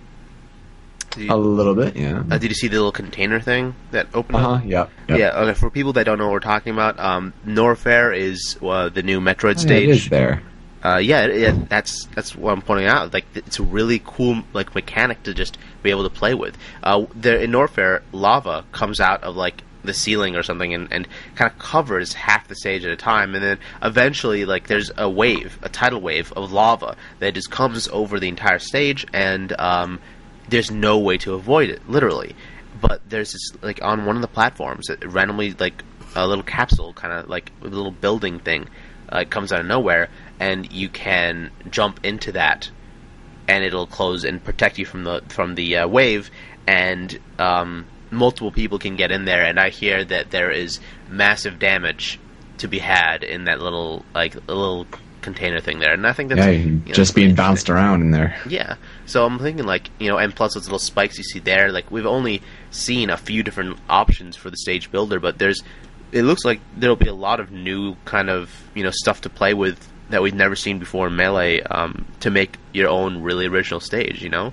You, a little bit, yeah. Uh, did you see the little container thing that opened uh-huh, up? Yeah. Yep. Yeah. Okay. For people that don't know what we're talking about, um, Norfair is uh, the new Metroid oh, stage. Yeah, it is there. Uh, yeah, yeah, that's that's what I'm pointing out. Like, it's a really cool like mechanic to just be able to play with. Uh, there in Norfair, lava comes out of like the ceiling or something and, and kind of covers half the stage at a time and then eventually like there's a wave a tidal wave of lava that just comes over the entire stage and um, there's no way to avoid it, literally. But there's this like on one of the platforms, it randomly like a little capsule, kind of like a little building thing, uh, comes out of nowhere, and you can jump into that, and it'll close and protect you from the from the uh, wave, and um, multiple people can get in there. And I hear that there is massive damage to be had in that little like little container thing there, and I think that's yeah, you know, just being bounced around in there. Yeah, so I'm thinking like you know, and plus those little spikes you see there, like we've only seen a few different options for the stage builder, but there's it looks like there'll be a lot of new kind of you know stuff to play with that we've never seen before in Melee um, to make your own really original stage. You know.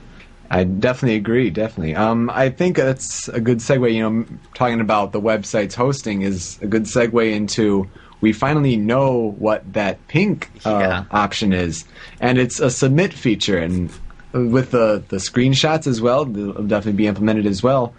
I definitely agree. Definitely. Um, I think that's a good segue. You know, talking about the website's hosting is a good segue into we finally know what that pink uh, yeah. option is, and it's a submit feature, and with the the screenshots as well, they'll definitely be implemented as well.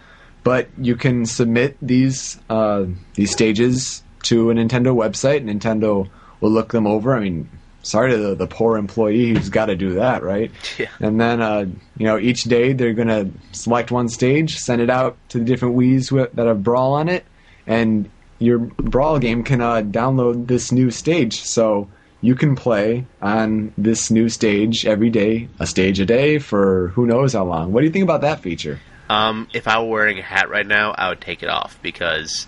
But you can submit these uh, these stages to a Nintendo website. Nintendo will look them over. I mean, sorry to the, the poor employee who's got to do that, right? Yeah. And then, uh, you know, each day they're going to select one stage, send it out to the different Wii's that have Brawl on it, and your Brawl game can uh, download this new stage. So you can play on this new stage every day, a stage a day for who knows how long. What do you think about that feature? Um, if I were wearing a hat right now, I would take it off because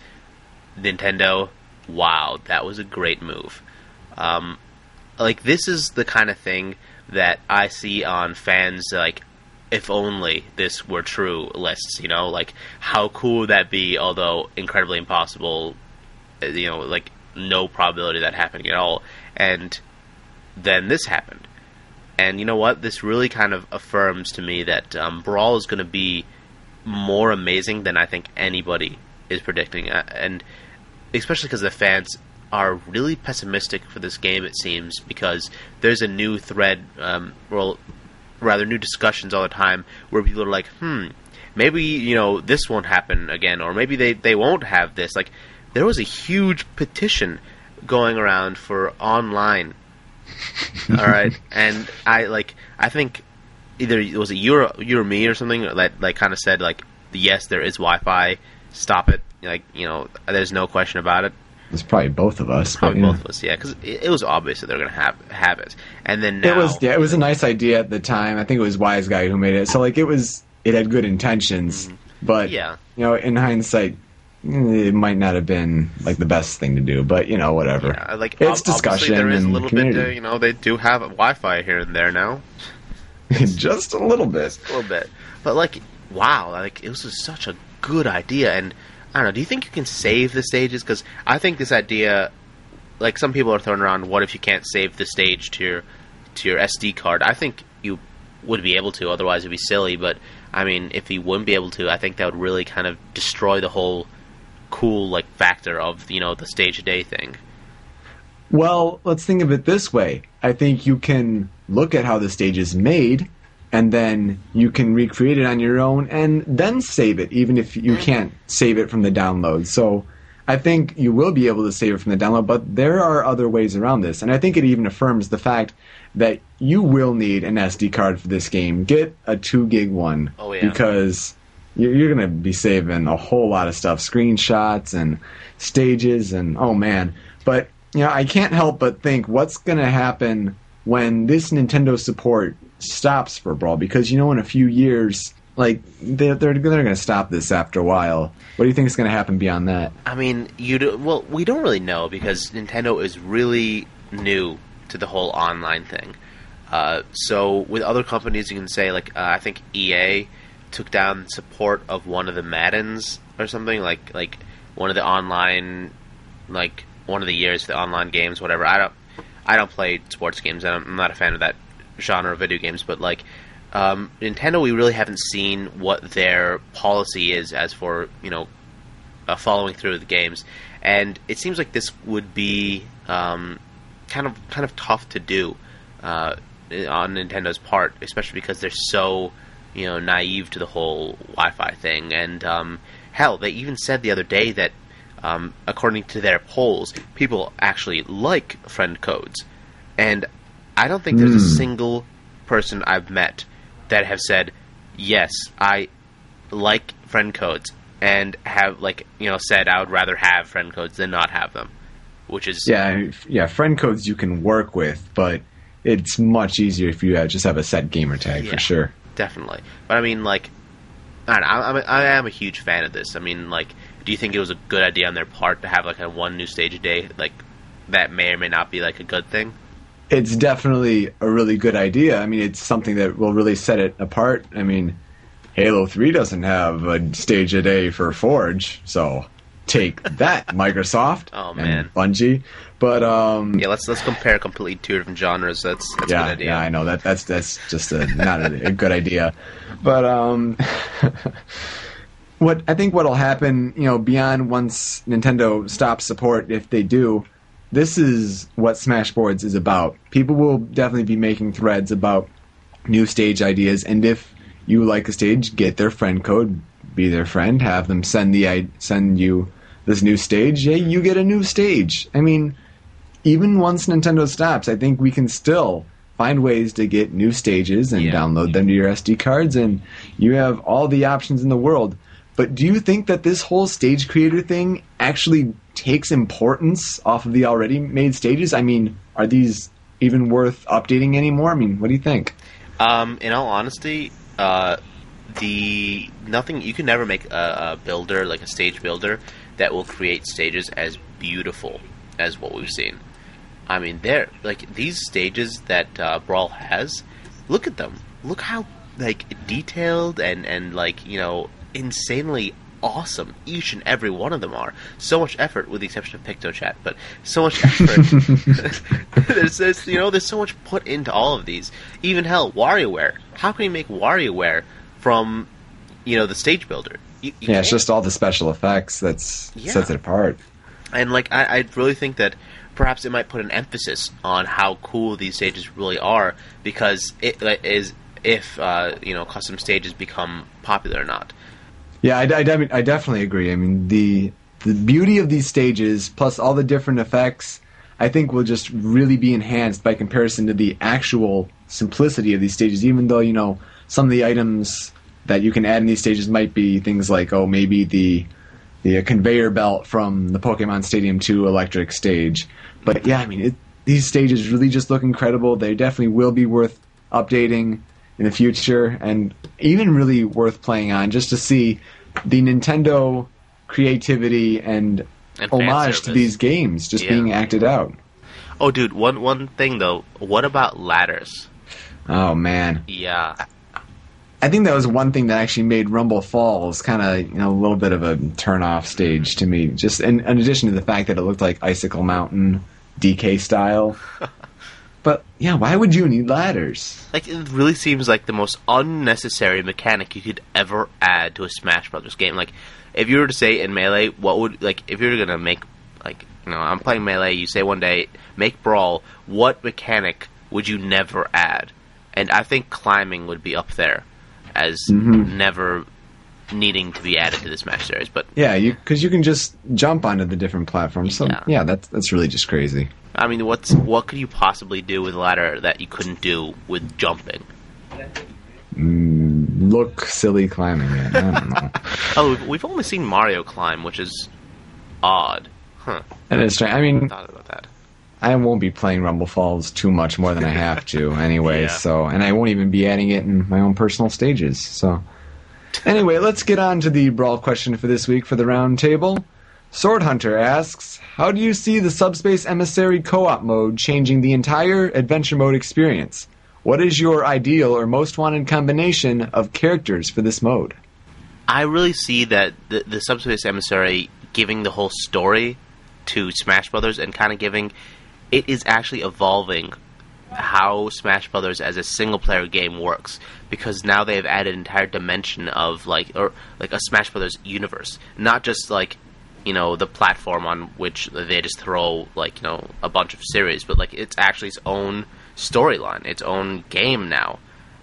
Nintendo, wow, that was a great move. Um, like this is the kind of thing that I see on fans like if only this were true lists, you know, like how cool would that be, although incredibly impossible, uh, you know, like no probability of that happening at all. And then this happened. And you know what? This really kind of affirms to me that um, Brawl is going to be more amazing than I think anybody is predicting. Uh, and especially because the fans are really pessimistic for this game, it seems, because there's a new thread, um, rather new discussions all the time where people are like, hmm, maybe you know this won't happen again, or maybe they they won't have this. Like there was a huge petition going around for online All right, and I like I think either it was it you or, you or me or something that like kind of said like yes there is Wi-Fi, stop it. Like you know, there's no question about it. It's probably both of us. Probably but, yeah. both of us, yeah, because it, it was obvious that they're gonna have have it, and then now It was yeah, it was a nice idea at the time. I think it was Wise Guy who made it. So like it was it had good intentions, but Mm-hmm. Yeah. you know, in hindsight, it might not have been like the best thing to do. But you know, whatever. Yeah, like it's ob- discussion There is a little bit, community. uh, you know, they do have Wi-Fi here and there now, just a little bit. a little bit. But like, wow, like it was such a good idea. And I don't know, do you think you can save the stages? Because I think this idea, like some people are throwing around, what if you can't save the stage to your to your SD card? I think you would be able to, otherwise it'd be silly. But I mean, if you wouldn't be able to, I think that would really kind of destroy the whole cool like factor of you know the stage a day thing. Well, let's think of it this way. I think you can look at how the stage is made, and then you can recreate it on your own, and then save it, even if you mm-hmm. can't save it from the download. So, I think you will be able to save it from the download, but there are other ways around this, and I think it even affirms the fact that you will need an SD card for this game. Get a two gig one, Oh, yeah. because you're, you're going to be saving a whole lot of stuff, screenshots and stages, and oh man. But you know, I can't help but think what's going to happen when this Nintendo support stops for Brawl, because you know, in a few years, like they're they're, they're going to stop this after a while. What do you think is going to happen beyond that? I mean, you do, well, we don't really know because Nintendo is really new to the whole online thing. Uh, so with other companies, you can say like uh, I think EA took down support of one of the Maddens or something like like one of the online like one of the years the online games whatever. I don't I don't play sports games. I'm not a fan of that genre of video games, but like um, Nintendo, we really haven't seen what their policy is as for you know uh, following through the games, and it seems like this would be um, kind of kind of tough to do uh, on Nintendo's part, especially because they're so you know naive to the whole Wi-Fi thing. And um, hell, they even said the other day that um, according to their polls, people actually like friend codes, and I don't think there's a Hmm. single person I've met that have said yes, I like friend codes and have like you know said I would rather have friend codes than not have them, which is Yeah, yeah, friend codes you can work with, but it's much easier if you uh, just have a set gamer tag Yeah. for sure. definitely. But I mean, like, I don't know, I'm a, I am a huge fan of this. I mean, like, do you think it was a good idea on their part to have like a one new stage a day? Like, that may or may not be like a good thing. It's definitely a really good idea. I mean, it's something that will really set it apart. I mean, Halo 3 doesn't have a stage a day for Forge, so take that, Microsoft Oh, and man. Bungie. But um Yeah, let's let's compare completely two different genres. That's that's a yeah, good idea. yeah, I know that that's that's just a not a, a good idea. But um what I think what'll happen, you know, beyond once Nintendo stops support if they do, this is what Smashboards is about. People will definitely be making threads about new stage ideas and if you like a stage, get their friend code, be their friend, have them send the send you this new stage, yeah, you get a new stage. I mean, even once Nintendo stops, I think we can still find ways to get new stages and Yeah. download them to your SD cards, and you have all the options in the world. But do you think that this whole stage creator thing actually takes importance off of the already made stages? I mean, are these even worth updating anymore? I mean, what do you think? Um, in all honesty, uh, the nothing you can never make a, a builder like a stage builder that will create stages as beautiful as what we've seen. I mean, they're like these stages that uh, Brawl has. Look at them. Look how like detailed and and like you know insanely awesome each and every one of them are. So much effort, with the exception of PictoChat, but so much effort. there's, there's you know there's so much put into all of these. Even hell, WarioWare. How can you make WarioWare from you know the stage builder? You, you Yeah, it's can't. just all the special effects that's Yeah. sets it apart. and like I, I really think that perhaps it might put an emphasis on how cool these stages really are because it like, is if uh, you know custom stages become popular or not. Yeah, I, I, I definitely agree. I mean, the the beauty of these stages, plus all the different effects. I think will just really be enhanced by comparison to the actual simplicity of these stages. Even though you know some of the items that you can add in these stages might be things like oh maybe the the uh, conveyor belt from the Pokemon Stadium 2 electric stage. But yeah, I mean it, these stages really just look incredible. They definitely will be worth updating in the future and even really worth playing on just to see the Nintendo creativity and, And homage to these games just Yeah. being acted out. Oh, dude, one one thing though. What about ladders? Oh man. Yeah, I think that was one thing that actually made Rumble Falls kind of you know a little bit of a turn off stage to me. Just in, in addition to the fact that it looked like Icicle Mountain DK style. but yeah, why would you need ladders? like it really seems like the most unnecessary mechanic you could ever add to a Smash Brothers game. Like, if you were to say in Melee, what would like if you're gonna make like you know I'm playing Melee, you say one day make Brawl, what mechanic would you never add? And I think climbing would be up there as Mhm. never needing to be added to the Smash series. But Yeah, you because you can just jump onto the different platforms. So Yeah. yeah, that's that's really just crazy. I mean, what's what could you possibly do with a ladder that you couldn't do with jumping? Mm, look silly climbing it. I don't know. Oh, we've, we've only seen Mario climb, which is odd. Huh. and it's strange. I mean, Thought about that. I won't be playing Rumble Falls too much more than I have to anyway. Yeah. So, and I won't even be adding it in my own personal stages. So, anyway, let's get on to the brawl question for this week for the round table. Sword Hunter asks, "How do you see the Subspace Emissary co-op mode changing the entire adventure mode experience? What is your ideal or most wanted combination of characters for this mode?" I really see that the, the Subspace Emissary giving the whole story to Smash Brothers and kind of giving it is actually evolving how Smash Brothers as a single player game works because now they've added an entire dimension of like or like a Smash Brothers universe, not just like you know the platform on which they just throw like you know a bunch of series, but like it's actually its own storyline, its own game now,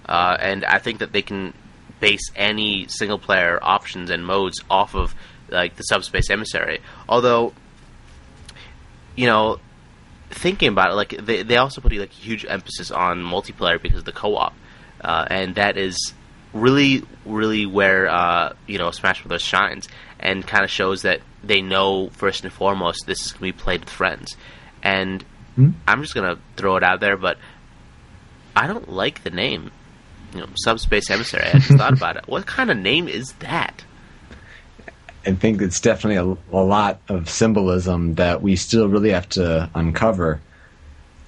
uh, and I think that they can base any single player options and modes off of like the Subspace Emissary. Although, you know, thinking about it, like they they also put like huge emphasis on multiplayer because of the co-op, uh, and that is really really where uh, you know Smash Bros shines and kind of shows that they know first and foremost this is going to be played with friends, and Hmm? I'm just gonna throw it out there, but I don't like the name. You know, Subspace Emissary. I just thought about it. What kind of name is that? I think it's definitely a, a lot of symbolism that we still really have to uncover.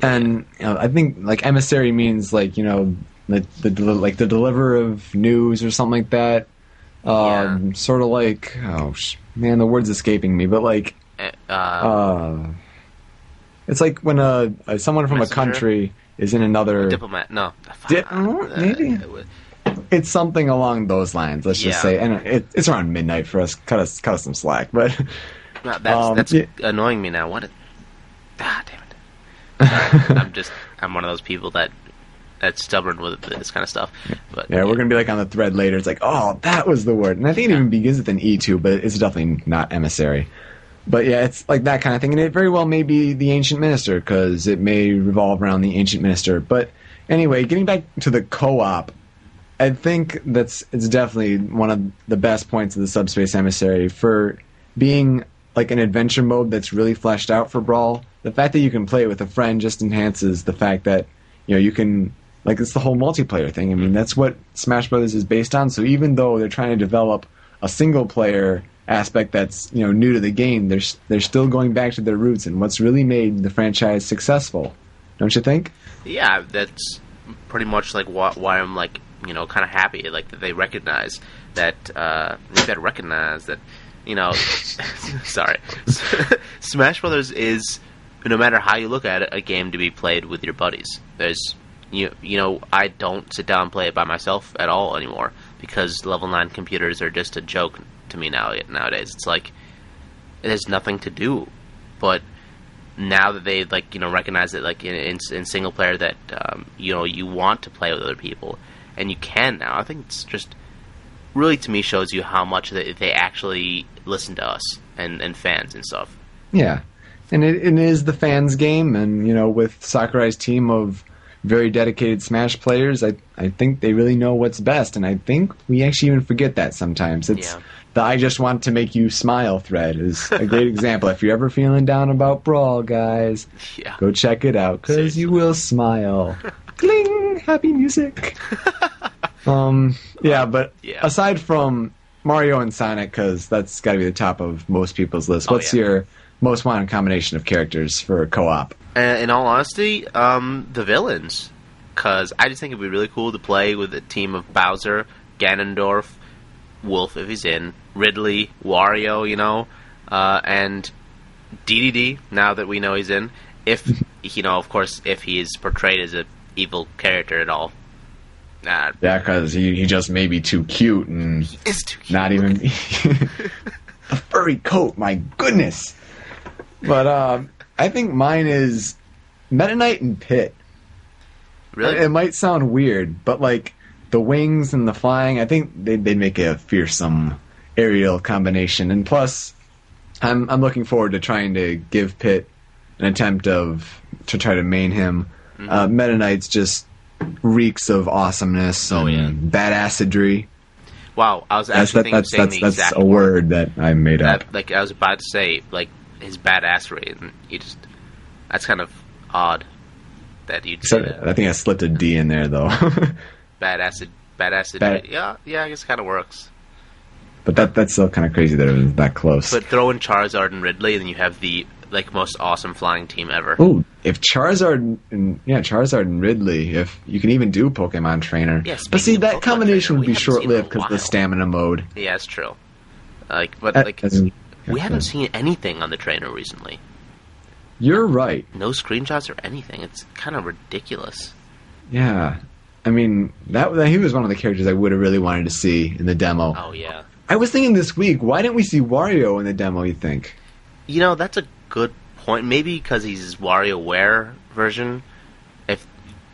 And you know, I think like emissary means like you know the, the like the deliverer of news or something like that. Um, Sort of like oh sh- man, the word's escaping me, but like Uh, uh, uh, it's like when a, a someone from Messenger? a country is in another. diplomat? No. Di- Uh, uh, maybe. It's something along those lines. Let's just say, and it, it's around midnight for us. Cut us, cut us some slack, but. No, that's Um, that's yeah. annoying me now. What? A, ah, damn it. I'm just I'm one of those people that that's stubborn with this kind of stuff. But Yeah, we're gonna be like on the thread later. It's like, oh, that was the word, and I think it even begins with an E too, but it's definitely not emissary. But yeah, it's like that kind of thing, and it very well may be the ancient minister because it may revolve around the ancient minister. But anyway, getting back to the co-op, I think that's it's definitely one of the best points of the subspace emissary for being like an adventure mode that's really fleshed out for Brawl. The fact that you can play it with a friend just enhances the fact that you know you can like it's the whole multiplayer thing. I mean, that's what Smash Brothers is based on. So even though they're trying to develop a single player aspect that's you know new to the game, they're they're still going back to their roots and what's really made the franchise successful. Don't you think? yeah, that's pretty much like why, why I'm like you know kind of happy like that they recognize that uh, they better recognize that you know sorry Smash Brothers is no matter how you look at it a game to be played with your buddies. There's you you know I don't sit down and play it by myself at all anymore because level nine computers are just a joke to me now nowadays. It's like there's nothing to do, but now that they like you know recognize it like in, in, in single player that um, you know you want to play with other people and you can now i think it's just really to me shows you how much they, they actually listen to us and, and fans and stuff Yeah. and it, it is the fans' game, and you know, with Sakurai's team of very dedicated Smash players, I I think they really know what's best, and I think we actually even forget that sometimes. It's Yeah. the "I just want to make you smile" thread is a great example. If you're ever feeling down about Brawl, guys, Yeah. go check it out because you will smile. Cling, happy music. um, yeah, but Yeah. aside from Mario and Sonic, because that's got to be the top of most people's list. Oh, What's yeah. your most wanted combination of characters for co-op? Uh, in all honesty, um, the villains. Because I just think it'd be really cool to play with a team of Bowser, Ganondorf, Wolf if he's in, Ridley, Wario, you know, uh, and DDD. Now that we know he's in, if you know, of course, if he is portrayed as a evil character at all. Nah, Yeah, because he, he just may be too cute and too cute. not even a furry coat. My goodness. But um, I think mine is Meta Knight and Pit. really. It might sound weird, but like the wings and the flying, I think they'd, they'd make a fearsome aerial combination. And plus, I'm I'm looking forward to trying to give Pit an attempt of to try to main him. Mm-hmm. Uh, Meta Knight's just reeks of awesomeness Oh, yeah. and badassadry. wow, I was That's actually that, that's saying that's the that's exact a word that I made up. like I was about to say, like his badassery, and you just that's kind of odd that you'd say So, that. I think I slipped a D in there though. Badass, badass. Bad- yeah, yeah, I guess kind of works. but that that's still kind of crazy that it was that close. But throw in Charizard and Ridley, and you have the like most awesome flying team ever. Ooh, if Charizard and yeah, Charizard and Ridley, if you can even do Pokemon Trainer. Yeah, but see that Pokemon combination Trainer, would be short it lived because the stamina mode. Yeah, it's true. Like, but Uh, like we haven't seen anything on the trainer recently. You're right. No screenshots or anything. It's kind of ridiculous. Yeah, I mean that, that he was one of the characters I would have really wanted to see in the demo. Oh yeah. I was thinking this week, why didn't we see Wario in the demo? You think? You know, that's a good point. Maybe because he's WarioWare version. If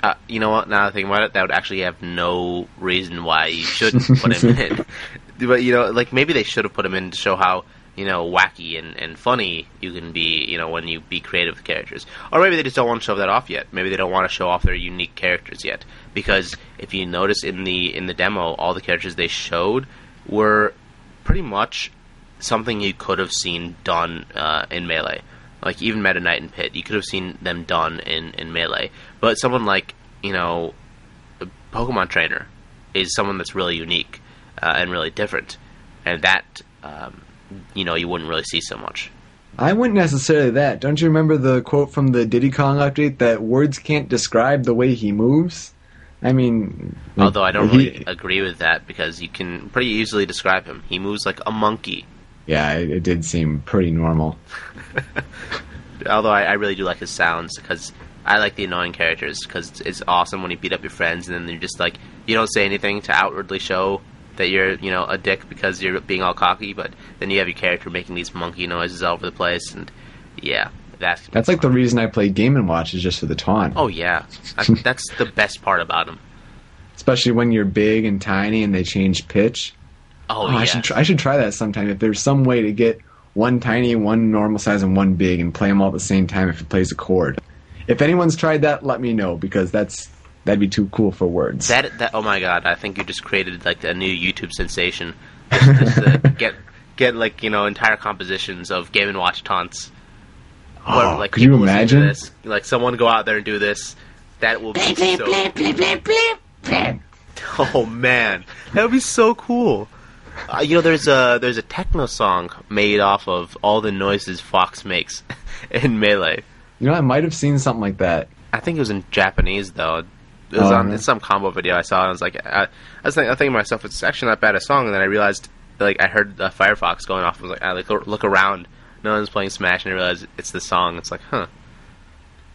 uh, you know what, now that I think about it, that would actually have no reason why you shouldn't put him in. But you know, like maybe they should have put him in to show how you know wacky and, and funny you can be. You know, when you be creative with characters, or maybe they just don't want to show that off yet. Maybe they don't want to show off their unique characters yet. Because if you notice in the in the demo, all the characters they showed were pretty much something you could have seen done uh, in melee. Like even Meta Knight and Pit, you could have seen them done in, in melee. But someone like you know, Pokemon Trainer is someone that's really unique uh, and really different, and that um, you know you wouldn't really see so much. I wouldn't necessarily that. Don't you remember the quote from the Diddy Kong update that words can't describe the way he moves? I mean, Although I don't he- really agree with that because you can pretty easily describe him. He moves like a monkey. Yeah, it, it did seem pretty normal. Although I, I really do like his sounds because I like the annoying characters because it's awesome when you beat up your friends and then you're just like you don't say anything to outwardly show that you're you know a dick because you're being all cocky, but then you have your character making these monkey noises all over the place and yeah, that's That's like the reason I play Game and Watch is just for the taunt. oh yeah, I, that's the best part about him. Especially when you're big and tiny and they change pitch. Oh, Oh, yeah, I should try, I should try that sometime. If there's some way to get one tiny, one normal size, and one big, and play them all at the same time if it plays a chord. If anyone's tried that, let me know because that's that'd be too cool for words. That that oh my god! I think you just created like a new YouTube sensation. Just, just to get get like you know entire compositions of Game and Watch taunts. Oh, What, like could you people listening to imagine? This, like someone go out there and do this. That will be so. Oh man, that would be so cool. Uh, you know, there's a there's a techno song made off of all the noises Fox makes in Melee. You know, I might have seen something like that. I think it was in Japanese though. It was Oh, on some combo video I saw, and I was like, I, I was thinking, I thinking to myself, it's actually not bad a song, and then I realized, like, I heard the Firefox going off. I was like, I like look- around, no one's playing Smash, and I realized it's the song. It's like, huh?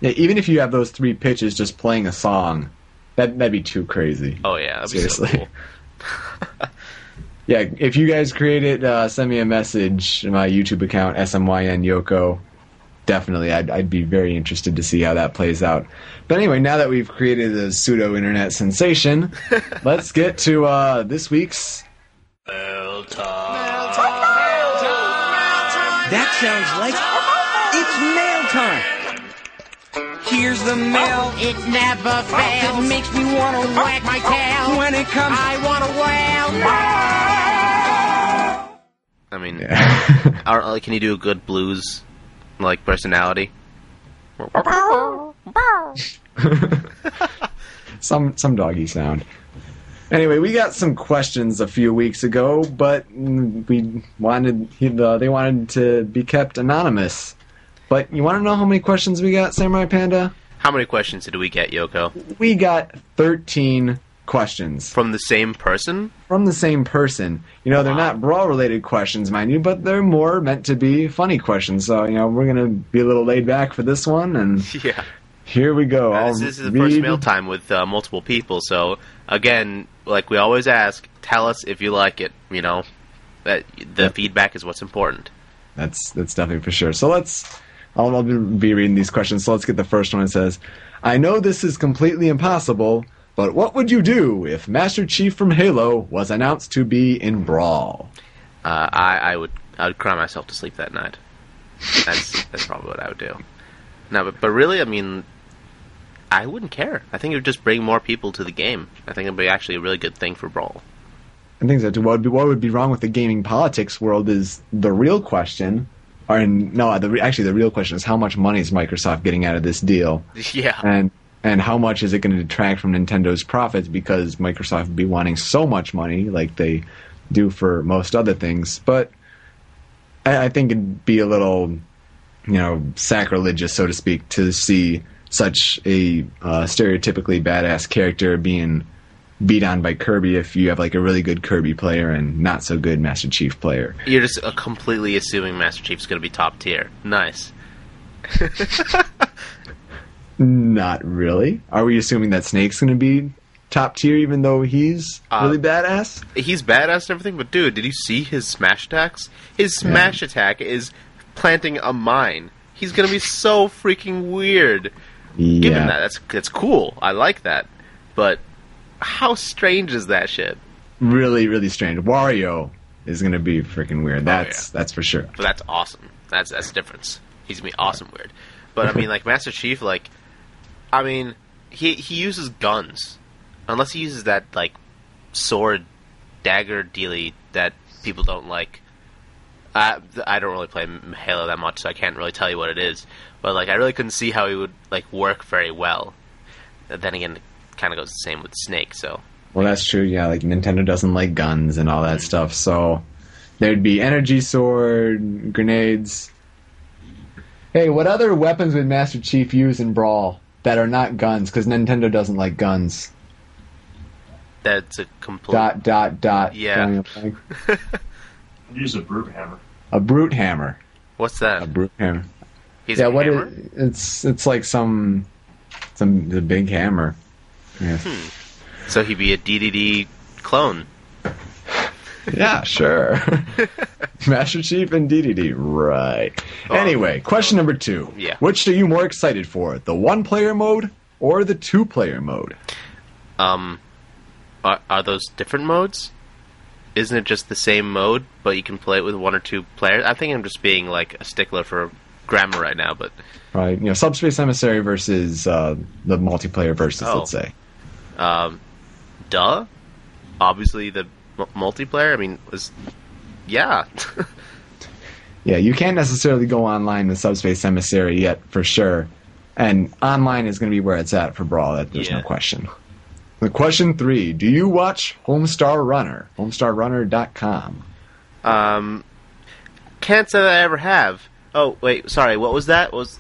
Yeah, even if you have those three pitches just playing a song, that that'd be too crazy. Oh yeah, Seriously. so cool. Yeah, if you guys create it, uh, send me a message. My YouTube account, SMYN Yoko. Definitely, I'd, I'd be very interested to see how that plays out. But anyway, now that we've created a pseudo internet sensation, let's get to uh, this week's. mail time That sounds like it's mail time. here's the mail. It never fails. It makes me wanna whack my tail. When it comes, I wanna wail. I mean, Yeah. are, can you do a good blues like personality? some some doggy sound. Anyway, we got some questions a few weeks ago, but we wanted they wanted to be kept anonymous. But you want to know how many questions we got, Samurai Panda? How many questions did we get, Yoko? We got 13 questions From the same person? from the same person. You know, they're not brawl related questions, mind you, but they're more meant to be funny questions. So, you know, we're going to be a little laid back for this one, and Yeah. here we go. Uh, this, this is the first mail time with uh, multiple people, so again, like we always ask, tell us if you like it. You know, that the Yep. feedback is what's important. That's that's definitely for sure. So let's. I'll, I'll be reading these questions. So let's get the first one. It says, "I know this is completely impossible, but what would you do if Master Chief from Halo was announced to be in Brawl?" Uh, I, I would I would cry myself to sleep that night. That's that's probably what I would do. No, but but really, I mean, I wouldn't care. I think it would just bring more people to the game. I think it'd be actually a really good thing for Brawl. I think that what would be, what would be wrong with the gaming politics world is the real question. Or no, the actually the real question is how much money is Microsoft getting out of this deal, yeah, and and how much is it going to detract from Nintendo's profits because Microsoft would be wanting so much money like they do for most other things. But I, I think it'd be a little, you know, sacrilegious, so to speak, to see such a uh, stereotypically badass character being beat on by Kirby if you have like a really good Kirby player and not so good Master Chief player. you're just uh, completely assuming Master Chief's going to be top tier. Nice. Not really. Are we assuming that Snake's going to be top tier even though he's Uh, really badass? he's badass and everything, but dude, did you see his smash attacks? His smash attack is planting a mine. He's gonna be so freaking weird. Yeah. Given that, that's that's cool. I like that. But how strange is that shit? really, really strange. Wario is gonna be freaking weird. That's that's for sure. But that's awesome. That's that's the difference. He's gonna be awesome weird. But I mean, like Master Chief, like, I mean, he he uses guns, unless he uses that like sword dagger dealy that people don't like. I I don't really play Halo that much, so I can't really tell you what it is. But like, I really couldn't see how he would like work very well. Then again, it kind of goes the same with Snake. So Well, that's true. Yeah, like Nintendo doesn't like guns and all that mm. stuff. So there'd be energy sword, grenades. Hey, what other weapons would Master Chief use in Brawl that are not guns? Because Nintendo doesn't like guns. that's a complete. Dot dot dot. Yeah. filling in blank. Use a brute hammer. A brute hammer. What's that? A brute hammer. He's yeah, a what hammer. is- it's it's like some some the big hammer. Yeah. Hmm. So he'd be a DDD clone. Yeah, sure. Master Chief and DDD, right. Oh. Anyway, question number two. Yeah. Which are you more excited for, the one player mode or the two player mode? Um, are, are those different modes? Isn't it just the same mode, but you can play it with one or two players? I think I'm just being like a stickler for grammar right now, but Right, you know, Subspace Emissary versus uh, the multiplayer versus, Oh. let's say. um, duh. Obviously, the m- multiplayer. I mean, was yeah. Yeah, you can't necessarily go online with Subspace Emissary yet, for sure. And online is going to be where it's at for Brawl, that, there's Yeah. no question. The question three Do you watch Homestar Runner? HomestarRunner.com. um, can't say that I ever have. Oh wait, sorry. What was that? Was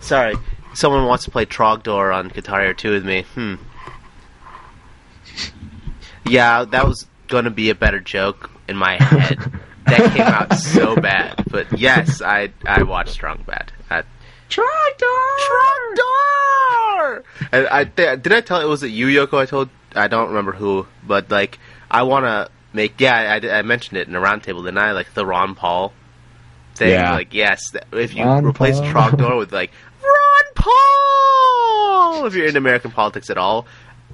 sorry. Someone wants to play Trogdor on Guitar Hero 2 with me. Hmm. Yeah, that was going to be a better joke in my head. that came out so bad. But yes, I I watched Strong Bad. I, Trogdor! And I th- did I tell it was it you Yoko? I told I don't remember who, but like I want to make yeah I, I, I mentioned it in a roundtable, didn't I? Like the Ron Paul thing. Yeah. Like yes, if you Ron replace Paul. Trogdor with like Ron Paul, if you're in American politics at all,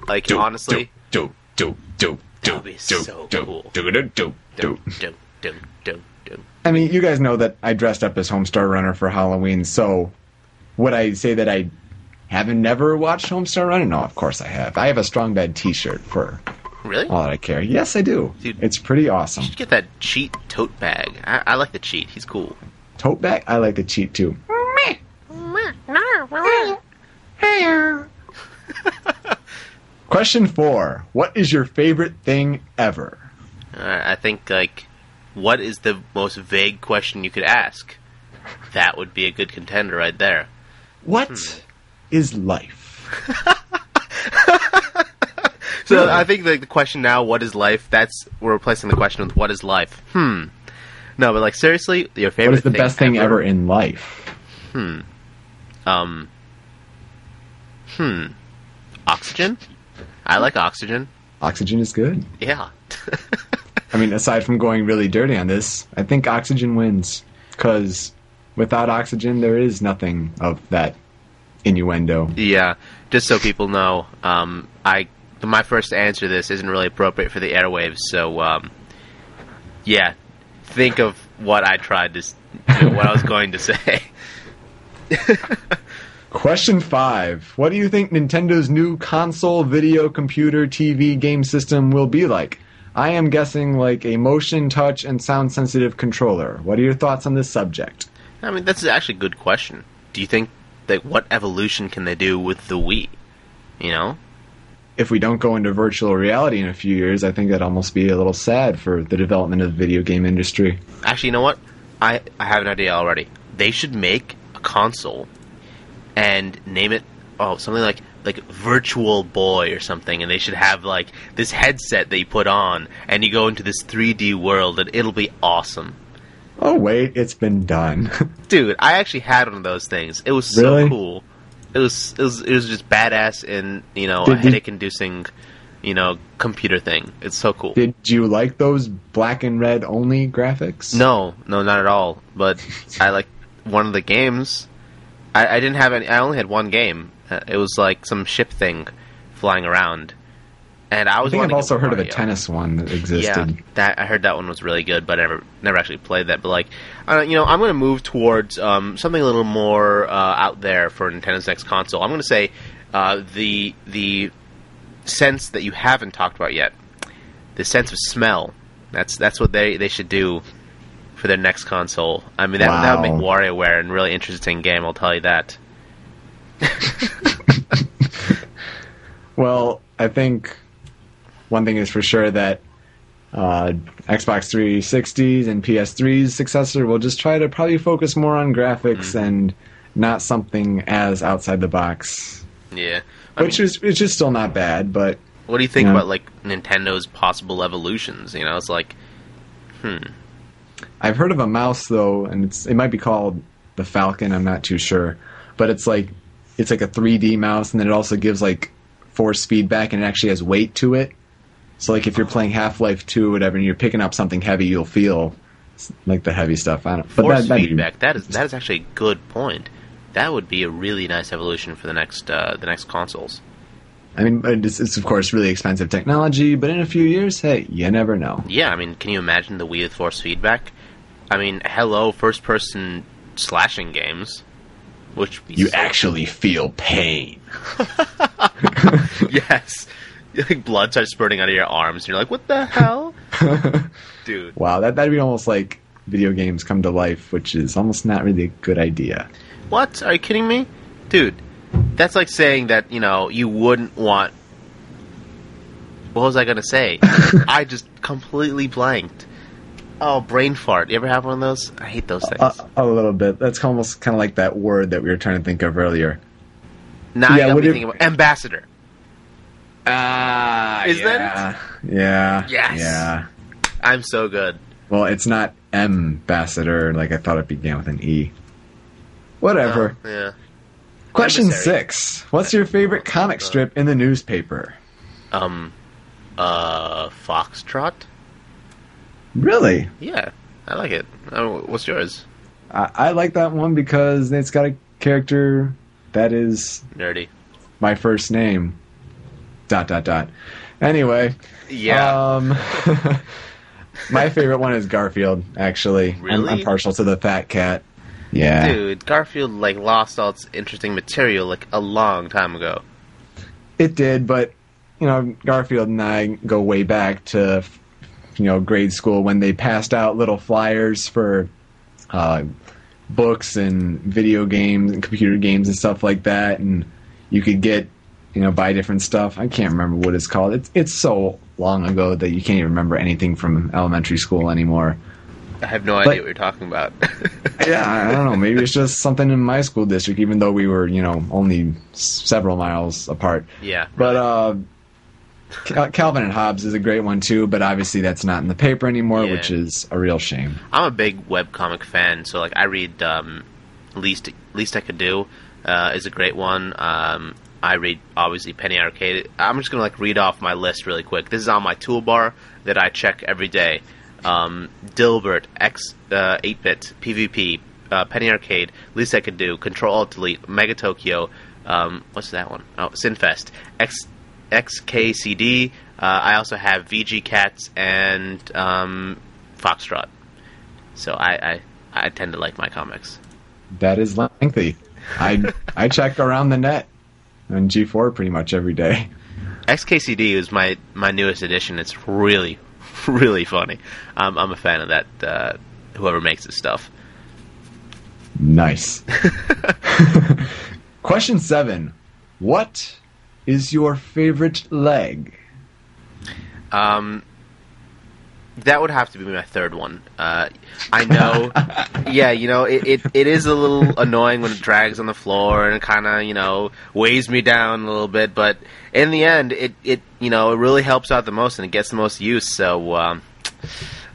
like honestly, do do do That would be so cool. I mean, you guys know that I dressed up as Homestar Runner for Halloween, so would I say that I Haven't never watched Homestar Runner? No, of course I have. I have a Strong Bad T-shirt for Really? all that I care. Yes, I do. Dude. It's pretty awesome. You should get that cheat tote bag. I, I like the cheat. He's cool. Tote bag. I like the cheat too. Question four: What is your favorite thing ever? Uh, I think like, what is the most vague question you could ask? That would be a good contender right there. What Hmm. is life? So I think like the question now, what is life? That's we're replacing the question with what is life. Hmm. No, but like seriously, your favorite. What is the best thing ever in life? Hmm. Um. Hmm. Oxygen. I like oxygen. Oxygen is good. Yeah. I mean, aside from going really dirty on this, I think oxygen wins because without oxygen, there is nothing of that innuendo. Yeah, just so people know, um, I my first answer to this isn't really appropriate for the airwaves. So, um, yeah, think of what I tried to, you know, what I was going to say. Question five: What do you think Nintendo's new console, video, computer, TV, game system will be like? I am guessing like a motion, touch, and sound sensitive controller. What are your thoughts on this subject? I mean, that's actually a good question. Do you think that what evolution can they do with the Wii? You know, If we don't go into virtual reality in a few years, I think that'd almost be a little sad for the development of the video game industry. actually, you know what? I I have an idea already. They should make a console and name it oh something like like Virtual Boy or something, and they should have like this headset that you put on, and you go into this 3D world, and it'll be awesome. Oh wait, it's been done. Dude, I actually had one of those things. It was so Really? cool. It was it was it was just badass and you know Did- did- headache inducing, you know, computer thing. It's so cool. Did you like those black and red only graphics? No, no, not at all. But I like one of the games. I, I didn't have any. I only had one game. Uh, it was like some ship thing flying around, and I was. I think I've also heard of a tennis one that Yeah, existed. that I heard that one was really good, but I never never actually played that. But like, uh, you know, I'm going to move towards um, something a little more uh, out there for Nintendo's next console. I'm going to say uh, the the sense that you haven't talked about yet, the sense of smell. That's that's what they they should do for their next console. I mean, that that would make Wow. WarioWare a really interesting game. I'll tell you that. Well, I think one thing is for sure that uh, Xbox 360s and PS3's successor will just try to probably focus more on graphics Mm-hmm. and not something as outside the box, Yeah. I which mean, is which is still not bad. But what do you think yeah. about like Nintendo's possible evolutions? You know, it's like, hmm. I've heard of a mouse though, and it's it might be called the Falcon. I'm not too sure, but it's like it's like a 3D mouse, and then it also gives like force feedback, and it actually has weight to it. So like if you're playing Half Life 2 or whatever, and you're picking up something heavy, you'll feel like the heavy stuff. I don't. But force that, that'd be- feedback. That is that is actually a good point. That would be a really nice evolution for the next uh, the next consoles. I mean, it's, it's of course really expensive technology, but in a few years, hey, you never know. Yeah, I mean, can you imagine the Wii with force feedback? I mean, hello, first person slashing games, which You so- actually feel pain. yes, like blood starts spurting out of your arms, and you're like, what the hell, dude? Wow, that that'd be almost like video games come to life, which is almost not really a good idea. What? Are you kidding me? Dude, that's like saying that, you know, you wouldn't want. What was I going to say? I just completely blanked. Oh, brain fart. You ever have one of those? I hate those things. A, a little bit. That's almost kind of like that word that we were trying to think of earlier. now yeah, you got me thinking about ambassador. Ah, Is that yeah. Yeah. Yes. Yeah. I'm so good. Well, it's not ambassador. Like I thought it began with an E. Whatever. Oh, yeah. Question emissary. six. What's your favorite comic strip in the newspaper? Um, uh, Foxtrot? Really? Yeah, I like it. Oh, what's yours? I, I like that one because it's got a character that is Nerdy. my first name. Dot dot dot. Anyway. Yeah. Um, my favorite one is Garfield. Actually, I'm, I'm partial to the fat cat. Yeah. Dude, Garfield like lost all its interesting material like a long time ago. It did, but you know, Garfield and I go way back to you know grade school when they passed out little flyers for uh, books and video games and computer games and stuff like that, and you could get you know buy different stuff. I can't remember what it's called. It's it's so long ago that you can't even remember anything from elementary school anymore. I have no But- idea what you're talking about. Yeah, I don't know. Maybe it's just something in my school district, even though we were, you know, only s- several miles apart. yeah. But uh, Cal- Calvin and Hobbes is a great one too, but obviously that's not in the paper anymore, Yeah. which is a real shame. I'm a big webcomic fan, so like I read um, least least I could do uh, is a great one. Um, I read obviously Penny Arcade. I'm just gonna like read off my list really quick. This is on my toolbar that I check every day. Um, Dilbert, X uh, 8-bit, PvP, uh, Penny Arcade, least I could do, Control Alt Delete, Mega Tokyo. Um, what's that one? Oh, Sinfest, X XKCD. Uh, I also have VG Cats and um, Foxtrot. So I, I I tend to like my comics. That is lengthy. I I check around the net on G4 pretty much every day. XKCD is my my newest edition. It's really really funny. I'm I'm a fan of that. Uh, whoever makes this stuff. Nice. Question seven: What is your favorite leg? Um, that would have to be my third one. Uh, I know, yeah, you know, it, it, it is a little annoying when it drags on the floor and it kind of, you know, weighs me down a little bit. But in the end, it, it you know, it really helps out the most and it gets the most use. So um,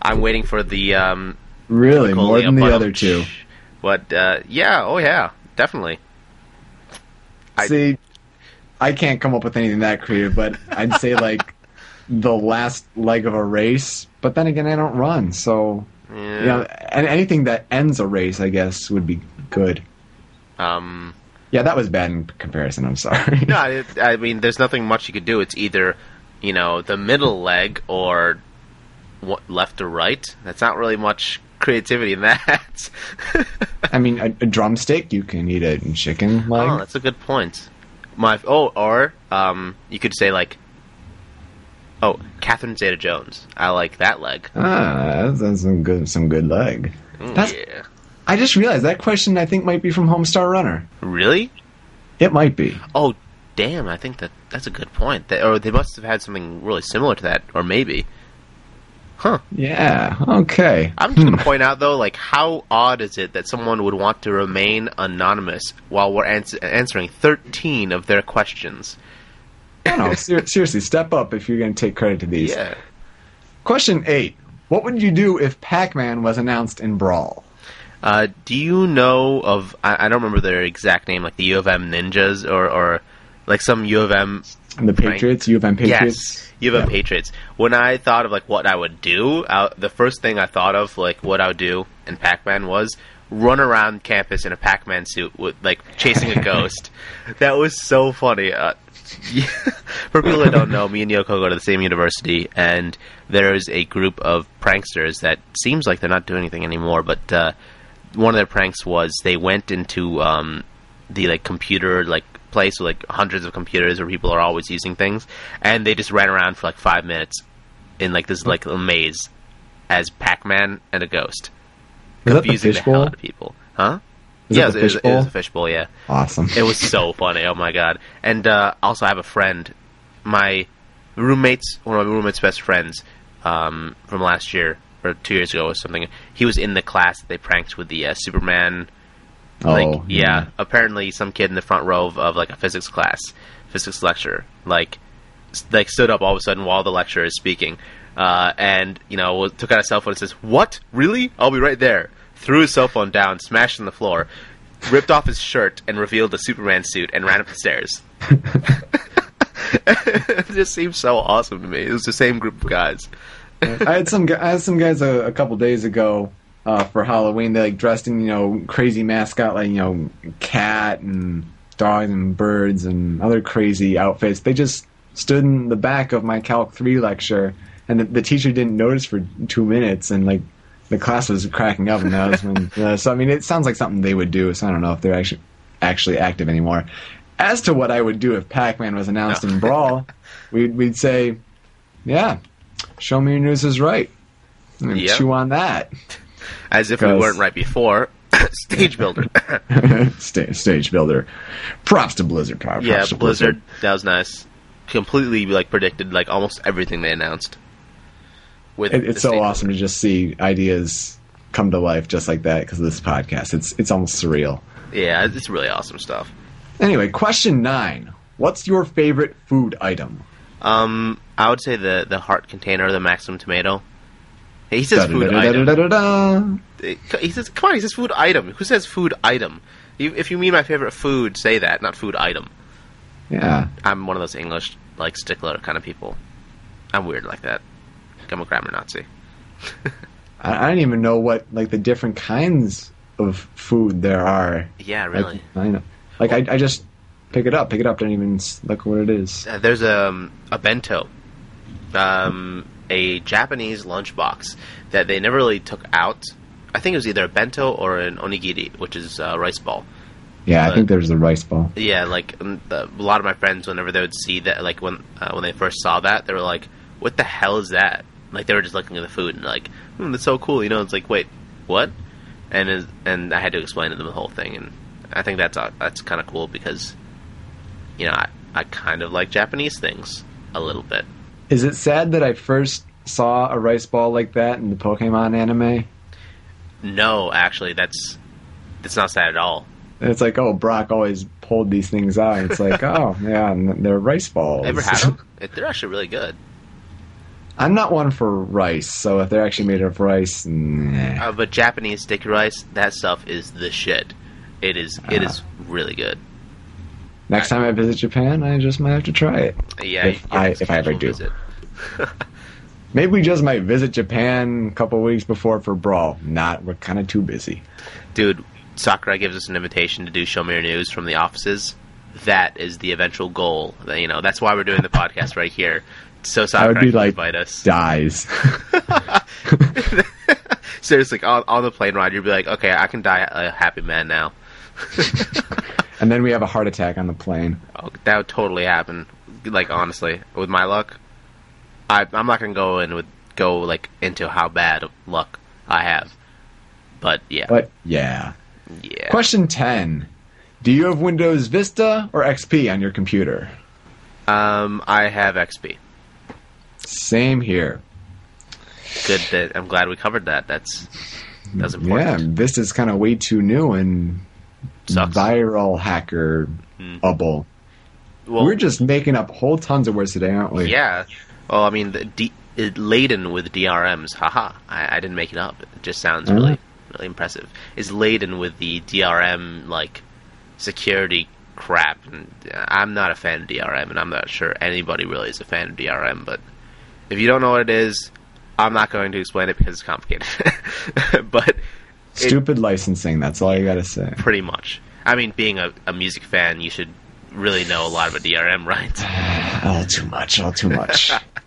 I'm waiting for the um, Really, more than the other two. But uh, yeah, oh yeah, definitely. See, I can't come up with anything that creative, but I'd say like the last leg of a race. But then again, I don't run, so Yeah. you know, and anything that ends a race, I guess, would be good. Um, Yeah, that was bad in comparison. I'm sorry. no, it, I mean, there's nothing much you could do. It's either, you know, the middle leg or what, left or right. That's not really much creativity in that. I mean, a, a drumstick, you can eat a chicken leg. oh, that's a good point. My oh, or um, you could say like, oh, Catherine Zeta-Jones. I like that leg. ah, that's, that's some good, some good leg. Mm, That's- yeah. I just realized that question. I think might be from Homestar Runner. Really? It might be. Oh, damn! I think that that's a good point. That, or they must have had something really similar to that, or maybe. Huh. Yeah. Okay. I'm just going to point out though, like how odd is it that someone would want to remain anonymous while we're ans- answering 13 of their questions? No, no, ser- seriously, step up if you're going to take credit to these. Yeah. Question eight: What would you do if Pac-Man was announced in Brawl? Uh, do you know of? I, I don't remember their exact name, like the U of M Ninjas or or like some U of M The Patriots, U of M Patriots. Yes, U of M Yeah. Patriots. When I thought of like what I would do, uh, the first thing I thought of like what I would do in Pac-Man was run around campus in a Pac-Man suit with like chasing a ghost. that was so funny. Uh, yeah. For people that don't know, me and Yoko go to the same university, and there's a group of pranksters that seems like they're not doing anything anymore. But uh, one of their pranks was they went into um, the like computer like place with like hundreds of computers where people are always using things, and they just ran around for like five minutes in like this like little maze as Pac-Man and a ghost, Was that the confusing the, hell fishbowl? out of people, huh? Is yeah, the it was, it was a fishbowl. Yeah, Awesome. it was so funny. Oh my god! And uh, also, I have a friend, my roommate's one of my roommate's best friends um, from last year or two years ago or something. He was in the class that they pranked with the uh, Superman. Like, oh, yeah. Apparently, some kid in the front row of, of like a physics class, physics lecture, like, like stood up all of a sudden while the lecturer is speaking, uh, and you know took out a cell phone and says, "What? Really? I'll be right there." Threw his cell phone down, smashed on the floor, ripped off his shirt, and revealed a Superman suit, and ran up the stairs. it just seems so awesome to me. It was the same group of guys. I had some I had some guys a, a couple days ago uh, for Halloween. They like dressed in you know crazy mascot like you know cat and dogs and birds and other crazy outfits. They just stood in the back of my Calc three lecture, and the, the teacher didn't notice for two minutes, and like the class was cracking up, and that was when. Uh, so I mean, it sounds like something they would do. So I don't know if they're actually actually active anymore. As to what I would do if Pac-Man was announced in Brawl, we'd we'd say, yeah, show me your news is right. And Yep. chew on that. As if we weren't right before. Stage builder. Sta- stage builder. Props to Blizzard. Props yeah, to Blizzard. That was nice. Completely like predicted like almost everything they announced. With It, it's so stage awesome builder. to just see ideas come to life just like that because of this podcast. It's it's almost surreal. Yeah, it's really awesome stuff. Anyway, question nine. What's your favorite food item? Um, I would say the the heart container, the Maximum Tomato. He says food item. He says, "Come on," he says food item. Who says food item? If you mean my favorite food, say that, not food item. Yeah. I'm one of those English like stickler kind of people. I'm weird like that. I'm a grammar Nazi. I, I don't even know what like the different kinds of food there are. Yeah, Like, really. I know. Like I, I just pick it up, pick it up, don't even look what it is. Uh, there's a um, a bento, um, a Japanese lunchbox that they never really took out. I think it was either a bento or an onigiri, which is a rice ball. Yeah, I think there's the rice ball. Yeah, like um, a lot of my friends, whenever they would see that, like when uh, when they first saw that, they were like, "What the hell is that?" Like they were just looking at the food and like, hmm, "That's so cool," you know? It's like, wait, what? And and I had to explain to them the whole thing, and I think that's uh, that's kind of cool because, you know, I, I kind of like Japanese things a little bit. Is it sad that I first saw a rice ball like that in the Pokemon anime? No, actually, that's that's not sad at all. It's like, oh, Brock always pulled these things out. It's like, oh, yeah, and they're rice balls. Ever had them? They're actually really good. I'm not one for rice, so if they're actually made of rice, nah. Uh, but Japanese sticky rice, that stuff is the shit. It is. It Ah. is really good. next time I visit Japan, I just might have to try it. Yeah, If I- if I ever do. visit. Maybe we just might visit Japan a couple weeks before for Brawl. Not, we're kind of too busy. Dude, Sakurai gives us an invitation to do Show Me Your News from the offices. That is the eventual goal. You know, that's why we're doing the podcast right here. So I Sakurai would be like, invite us. dies. Seriously, on, on the plane ride, you'd be like, okay, I can die a happy man now. and then we have a heart attack on the plane. Oh, that would totally happen. Like honestly, with my luck, I, I'm not gonna go in with go like into how bad of luck I have. But yeah, But yeah. yeah. Question 10. Do you have Windows Vista or XP on your computer? Um, I have XP. Same here. Good that I'm glad we covered that. That's that's Yeah. Vista's kind of way too new and Sucks. viral hacker Mm. bubble. Well, We're just making up whole tons of words today, aren't we? yeah. Well, I mean, the D, it, laden with DRMs. Haha. I, I didn't make it up. It just sounds Mhm. really really impressive. Is laden with the DRM like security crap. And uh, I'm not a fan of DRM, and I'm not sure anybody really is a fan of DRM. But if you don't know what it is, I'm not going to explain it because it's complicated. but Stupid licensing, that's all you gotta say. pretty much, I mean, being a, a music fan, you should really know a lot about DRM, right? All too much, all too much.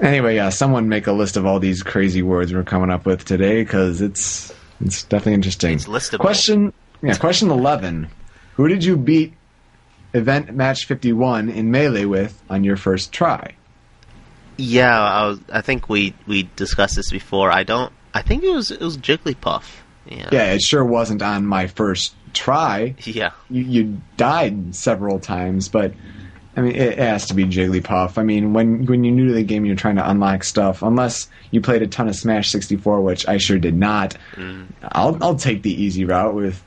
anyway, yeah, someone make a list of all these crazy words we're coming up with today because it's it's definitely interesting. It's listable. Question, yeah, question eleven. Who did you beat event match fifty one in melee with on your first try? Yeah, I, was, I think we we discussed this before. I don't. I think it was it was Jigglypuff. Yeah. Yeah, it sure wasn't on my first try. Yeah. You, you died several times, but I mean, it has to be Jigglypuff. I mean, when when you're new to the game, you're trying to unlock stuff. Unless you played a ton of Smash 64, which I sure did not. Mm. I'll I'll take the easy route with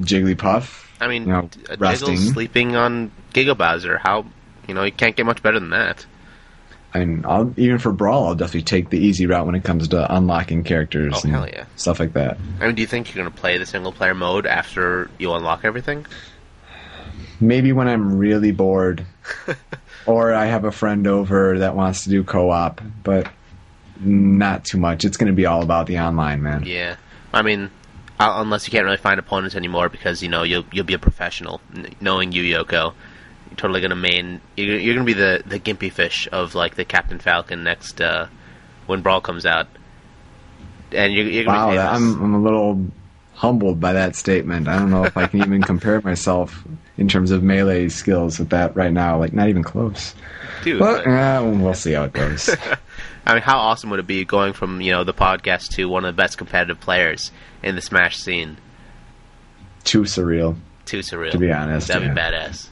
Jigglypuff. I mean, You know. Jiggle sleeping on Bowser. How you know you can't get much better than that. And I'll even for Brawl, I'll definitely take the easy route when it comes to unlocking characters Oh, and yeah. stuff like that. I mean, do you think you're gonna play the single player mode after you unlock everything? Maybe when I'm really bored, or I have a friend over that wants to do co-op, but not too much. It's going to be all about the online, man. Yeah. I mean, uh, unless you can't really find opponents anymore because you know you'll you'll be a professional, N- knowing you Yoko. You're totally gonna main. You're, you're gonna be the the Gimpyfish of like the Captain Falcon next uh, when Brawl comes out. and you're, you're gonna Wow, be that. I'm I'm a little humbled by that statement. I don't know if I can even compare myself in terms of melee skills with that right now. Like not even close. Dude, But but- uh, we'll see how it goes. I mean, how awesome would it be going from you know the podcast to one of the best competitive players in the Smash scene? Too surreal. Too surreal. To be honest, that'd yeah. be badass.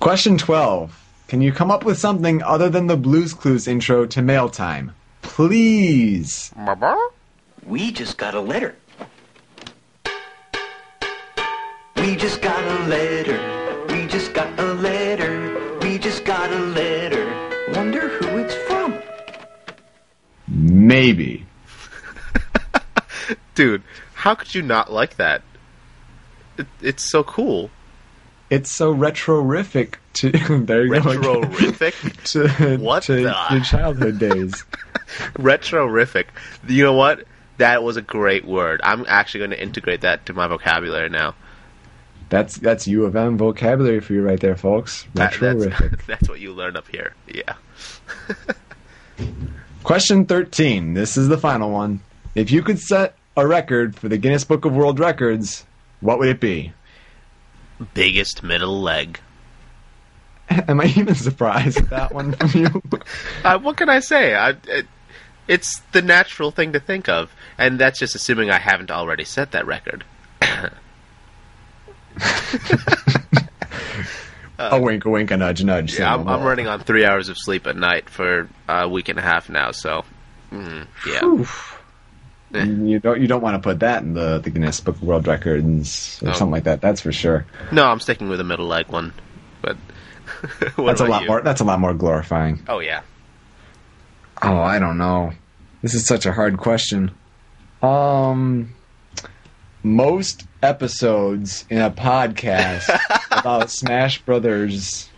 Question 12. Can you come up with something other than the Blues Clues intro to Mail Time? Please. We just got a letter. We just got a letter. We just got a letter. We just got a letter. Wonder who it's from. Maybe. Dude, how could you not like that? It, it's so cool. It's so retro-rific to there you go. again. Retro-rific? to What to the- your childhood days. Retro-rific. You know what? That was a great word. I'm actually going to integrate that to my vocabulary now. That's that's U of M vocabulary for you right there, folks. That- that's, that's what you learn up here. Yeah. Question 13. This is the final one. If you could set a record for the Guinness Book of World Records, what would it be? Biggest middle leg. Am I even surprised with that one from you? Uh, what can I say? I, it, it's the natural thing to think of, and that's just assuming I haven't already set that record. a wink, a wink, a nudge, nudge. Yeah, I'm, I'm running on three hours of sleep at night for a week and a half now, so mm, yeah. Oof. You don't you don't want to put that in the, the Guinness Book of World Records or No. something like that. That's for sure. No, I'm sticking with a middle leg one, but that's a lot you? more. That's a lot more glorifying. Oh yeah, Oh, I don't know. This is such a hard question. Um, most episodes in a podcast about Smash Brothers.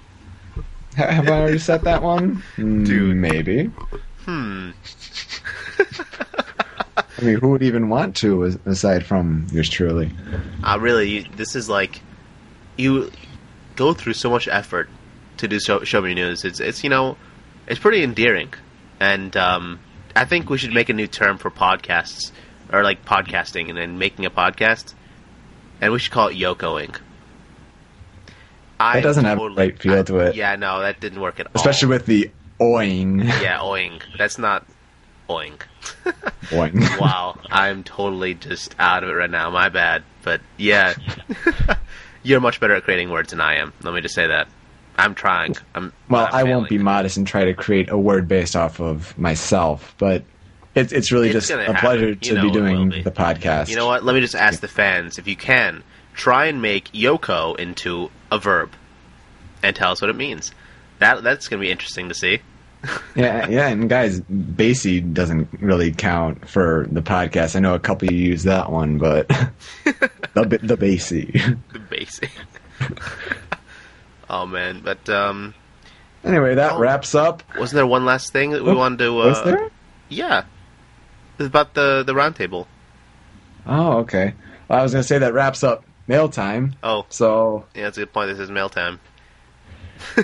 Have I already set that one? Mm, Dude. maybe. hmm. I mean, who would even want to, aside from yours truly? I really, you- this is like you go through so much effort to do show, show me news. It's it's you know, it's pretty endearing, and um, I think we should make a new term for podcasts or like podcasting and then making a podcast, and we should call it Yokoing. I That doesn't have a totally- right feel I- to it. Yeah, no, that didn't work at all. Especially with the oing. yeah, oing. That's not oing. Oing. wow, I'm totally just out of it right now. My bad. But yeah, you're much better at creating words than I am. Let me just say that. I'm trying. I'm. Well, I'm I won't be modest and try to create a word based off of myself, but it's it's really It's just a happen. pleasure You to know be doing be. the podcast. You know what? Let me just ask the fans if you can try and make Yoko into a verb, and tell us what it means. That that's gonna be interesting to see. Yeah, yeah, and guys, Basie doesn't really count for the podcast. I know a couple of you use that one, but the the Basie. The basic. oh man, but um, Anyway, that Oh. wraps up. wasn't there one last thing that we Oh, wanted to? Uh, Was there? Yeah, it's about the the roundtable. Oh, okay. Well, I was gonna say that wraps up mail time. Oh, So yeah, that's a good point. This is mail time.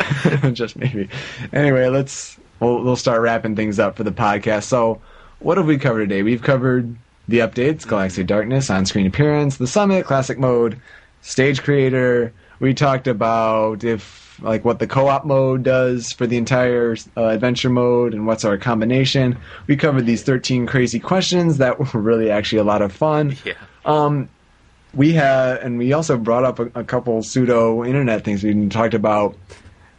just maybe. Anyway, let's we'll, we'll start wrapping things up for the podcast. So, what have we covered today? We've covered the updates, Galaxy Darkness, on-screen appearance, the summit, classic mode, stage creator. We talked about if like what the co-op mode does for the entire uh, adventure mode and what's our combination. We covered these 13 crazy questions that were really actually a lot of fun. Yeah. Um, we had, and we also brought up a, a couple pseudo internet things. We talked about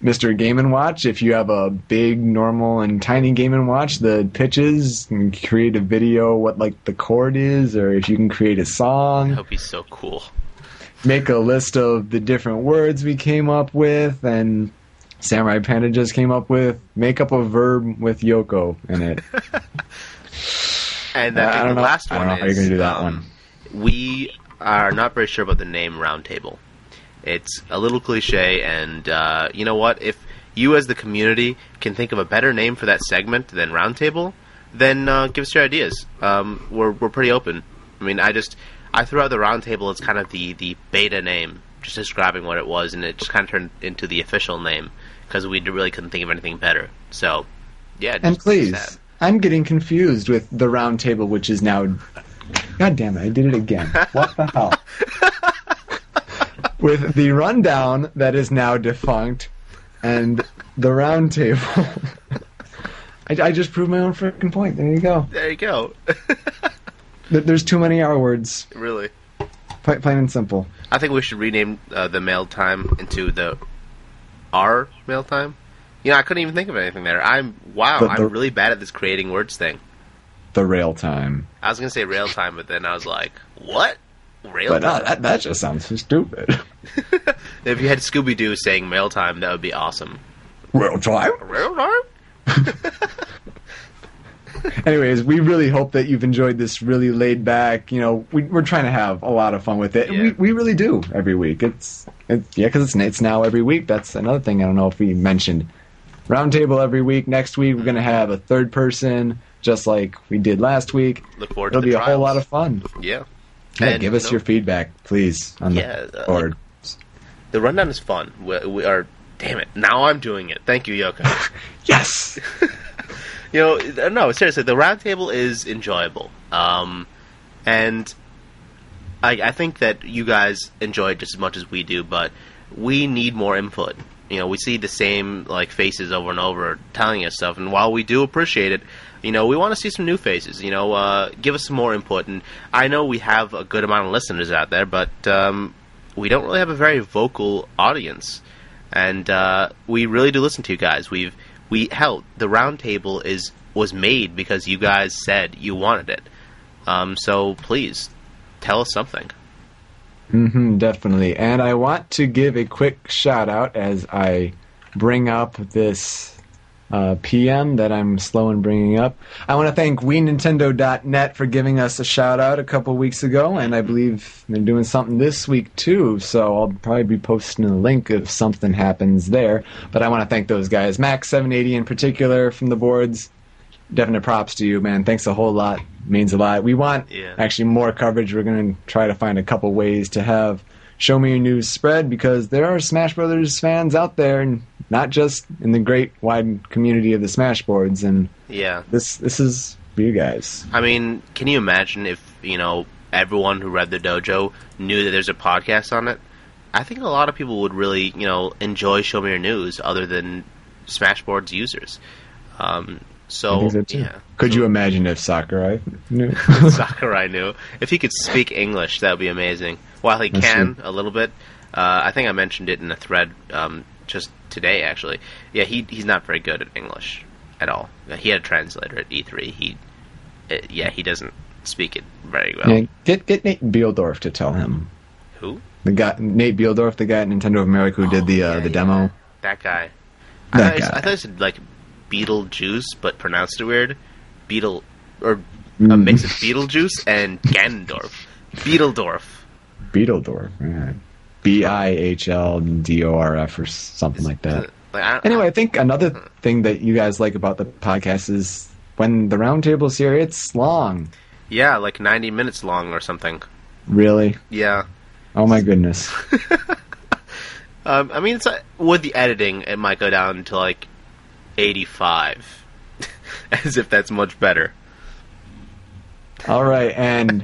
Mr. Game and Watch. If you have a big, normal, and tiny Game and Watch, the pitches and create a video, what like the chord is, or if you can create a song. That would be so cool. Make a list of the different words we came up with, and Samurai Panda just came up with make up a verb with Yoko in it. And I I think don't the know. last I don't one know how you're is, gonna do that um, one. We are not very sure about the name Roundtable. It's a little cliche, and uh, you know what? If you, as the community, can think of a better name for that segment than Roundtable, then uh, give us your ideas. Um, we're we're pretty open. I mean, I just I threw out the Roundtable as kind of the the beta name, just describing what it was, and it just kind of turned into the official name because we really couldn't think of anything better. So, yeah. And please. I'm getting confused with the round table, which is now. God damn it! I did it again. What the hell? with the rundown that is now defunct, and the round table. I, I just proved my own freaking point. There you go. There you go. There- There's too many R words. really. Pla- Plain and simple. I think we should rename uh, the mail time into the R mail time. You know, I couldn't even think of anything there. I'm wow, But the- I'm really bad at this creating words thing. The rail time. I was gonna say rail time, but then I was like, what? Rail But uh, time? that, that just sounds stupid. if you had Scooby Doo saying mail time, that would be awesome. rail time? Rail time? Anyways, we really hope that you've enjoyed this really laid back. You know, we, we're trying to have a lot of fun with it. Yeah. We, we really do every week. It's, it's yeah, because it's it's now every week. That's another thing. I don't know if we mentioned roundtable every week. Next week we're gonna have a third person, just like we did last week. Look forward It'll be a whole lot of fun. Yeah. Yeah, And, give us know, your feedback, please, on Yeah, the uh, board. The rundown is fun. We, we are. Damn it! Now I'm doing it. Thank you, Yoko. yes. you know, no, seriously, the roundtable is enjoyable. Um, and I, I think that you guys enjoy it just as much as we do, but we need more input. You know, we see the same like faces over and over telling us stuff, and while we do appreciate it, you know, we want to see some new faces. You know, uh, give us some more input. And I know we have a good amount of listeners out there, but um, we don't really have a very vocal audience, and uh, we really do listen to you guys. We've we hell the roundtable is was made because you guys said you wanted it. Um, so please tell us something. hmm definitely. And I want to give a quick shout out as I bring up this uh, PM that I'm slow in bringing up. I want to thank WeNintendo.net for giving us a shout out a couple weeks ago, and I believe they're doing something this week too. So I'll probably be posting a link if something happens there. But I want to thank those guys, Max780 in particular from the boards. Definite props to you, man. Thanks a whole lot. Means a lot. We want Yeah. actually more coverage. We're going to try to find a couple ways to have Show Me Your News spread because there are Smash Brothers fans out there, and not just in the great wide community of the Smash boards. And Yeah. this this is for you guys. I mean, can you imagine if, you know, everyone who read the dojo knew that there's a podcast on it? I think a lot of people would really, you know, enjoy Show Me Your News other than Smashboards users. Um, so, so yeah. Could you imagine if Sakurai knew? Sakurai knew. If he could speak English, that would be amazing. While he That's can a little bit, uh, I think I mentioned it in a thread um, just today. Actually, yeah, he he's not very good at English at all. He had a translator at E3. He, uh, yeah, he doesn't speak it very well. Yeah, get get Nate Bihldorff to tell him. Who? The guy Nate Bihldorff, the guy at Nintendo of America who did the uh, Oh, yeah, the yeah. demo. That guy. I That thought, it- guy. I thought it said like Beetlejuice, but pronounced it weird. Beetle or a Mm. mix of Beetlejuice and Ganondorf. Beetledorf. Beetledorf, yeah. B I H L D O R F or something like that. Anyway, I think another thing that you guys like about the podcast is when the roundtable's here, it's long. yeah, like ninety minutes long or something. Really? Yeah. Oh my goodness. Um, I mean, it's uh, with the editing, it might go down to like eighty-five, as if that's much better. All right, and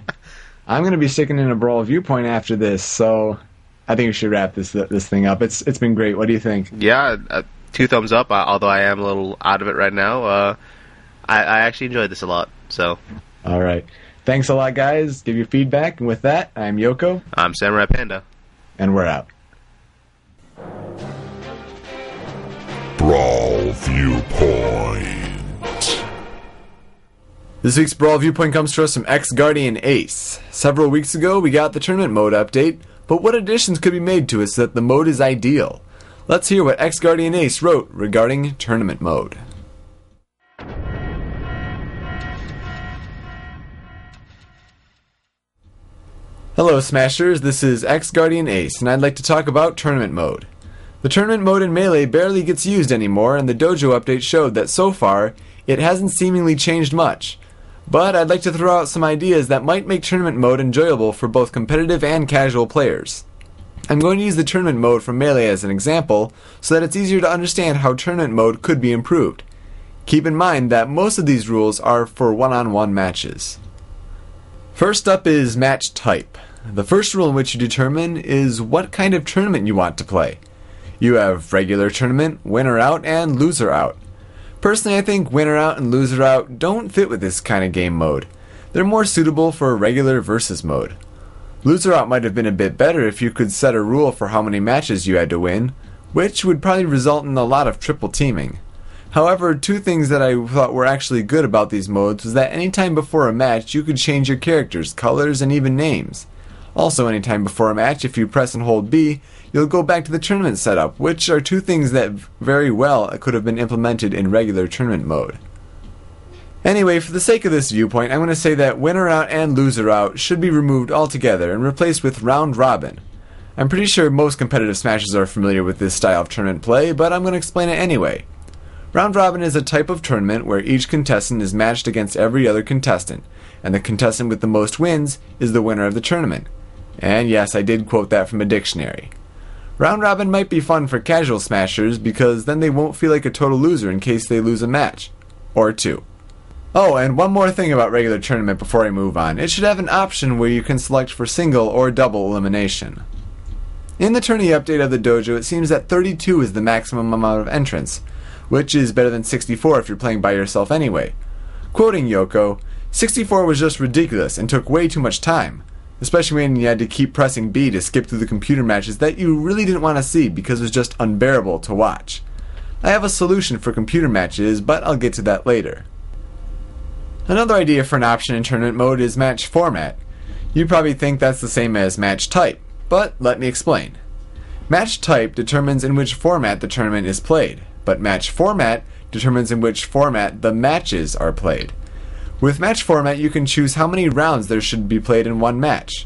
I'm going to be sticking in a brawl viewpoint after this, so I think we should wrap this this thing up. It's it's been great. What do you think? Yeah, uh, two thumbs up. Uh, although I am a little out of it right now, uh, I, I actually enjoyed this a lot. So All right. Thanks a lot, guys. Give your feedback. And with that, I'm Yoko, I'm Samurai Panda. and we're out. Brawl Viewpoint. This week's Brawl Viewpoint comes to us from X Guardian Ace. Several weeks ago, we got the tournament mode update, but what additions could be made to it so that the mode is ideal? Let's hear what X Guardian Ace wrote regarding tournament mode. Hello, Smashers. This is X Guardian Ace, and I'd like to talk about tournament mode. The tournament mode in Melee barely gets used anymore, and the dojo update showed that so far, it hasn't seemingly changed much. But I'd like to throw out some ideas that might make tournament mode enjoyable for both competitive and casual players. I'm going to use the tournament mode from Melee as an example, so that it's easier to understand how tournament mode could be improved. Keep in mind that most of these rules are for one on one matches. First up is match type. The first rule in which you determine is what kind of tournament you want to play. You have regular tournament, winner out, and loser out. Personally, I think winner out and loser out don't fit with this kind of game mode. They're more suitable for a regular versus mode. Loser out might have been a bit better if you could set a rule for how many matches you had to win, which would probably result in a lot of triple teaming. However, two things that I thought were actually good about these modes was that anytime before a match you could change your characters, colors, and even names. Also, anytime before a match, if you press and hold B, you'll go back to the tournament setup, which are two things that very well could have been implemented in regular tournament mode. Anyway, for the sake of this viewpoint, I'm going to say that winner out and loser out should be removed altogether and replaced with round robin. I'm pretty sure most competitive Smashers are familiar with this style of tournament play, but I'm going to explain it anyway. Round robin is a type of tournament where each contestant is matched against every other contestant, and the contestant with the most wins is the winner of the tournament. And yes, I did quote that from a dictionary. Round robin might be fun for casual smashers because then they won't feel like a total loser in case they lose a match. Or two. Oh, and one more thing about regular tournament before I move on. It should have an option where you can select for single or double elimination. In the tourney update of the dojo, it seems that 32 is the maximum amount of entrants, which is better than 64 if you're playing by yourself anyway. Quoting Yoko, 64 was just ridiculous and took way too much time, especially when you had to keep pressing B to skip through the computer matches that you really didn't want to see because it was just unbearable to watch. I have a solution for computer matches, but I'll get to that later. Another idea for an option in tournament mode is match format. You probably think that's the same as match type, but let me explain. Match type determines in which format the tournament is played, but match format determines in which format the matches are played. With match format, you can choose how many rounds there should be played in one match.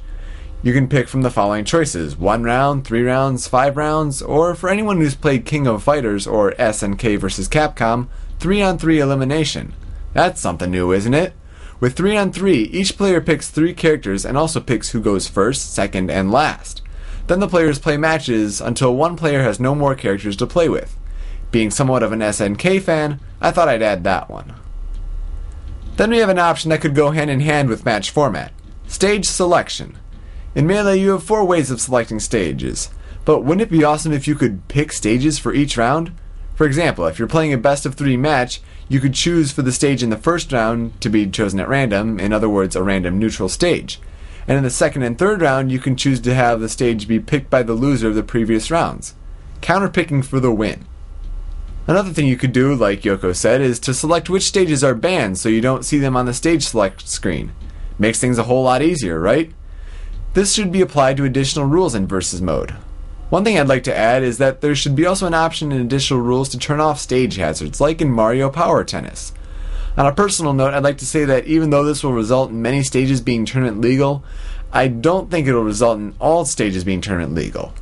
You can pick from the following choices one round, three rounds, five rounds, or for anyone who's played King of Fighters or SNK vs. Capcom, 3 on 3 elimination. That's something new, isn't it? With 3 on 3, each player picks 3 characters and also picks who goes first, second, and last. Then the players play matches until one player has no more characters to play with. Being somewhat of an SNK fan, I thought I'd add that one. Then we have an option that could go hand in hand with match format stage selection. In Melee, you have four ways of selecting stages, but wouldn't it be awesome if you could pick stages for each round? For example, if you're playing a best of three match, you could choose for the stage in the first round to be chosen at random, in other words, a random neutral stage. And in the second and third round, you can choose to have the stage be picked by the loser of the previous rounds. Counterpicking for the win. Another thing you could do, like Yoko said, is to select which stages are banned so you don't see them on the stage select screen. Makes things a whole lot easier, right? This should be applied to additional rules in versus mode. One thing I'd like to add is that there should be also an option in additional rules to turn off stage hazards, like in Mario Power Tennis. On a personal note, I'd like to say that even though this will result in many stages being tournament legal, I don't think it will result in all stages being tournament legal.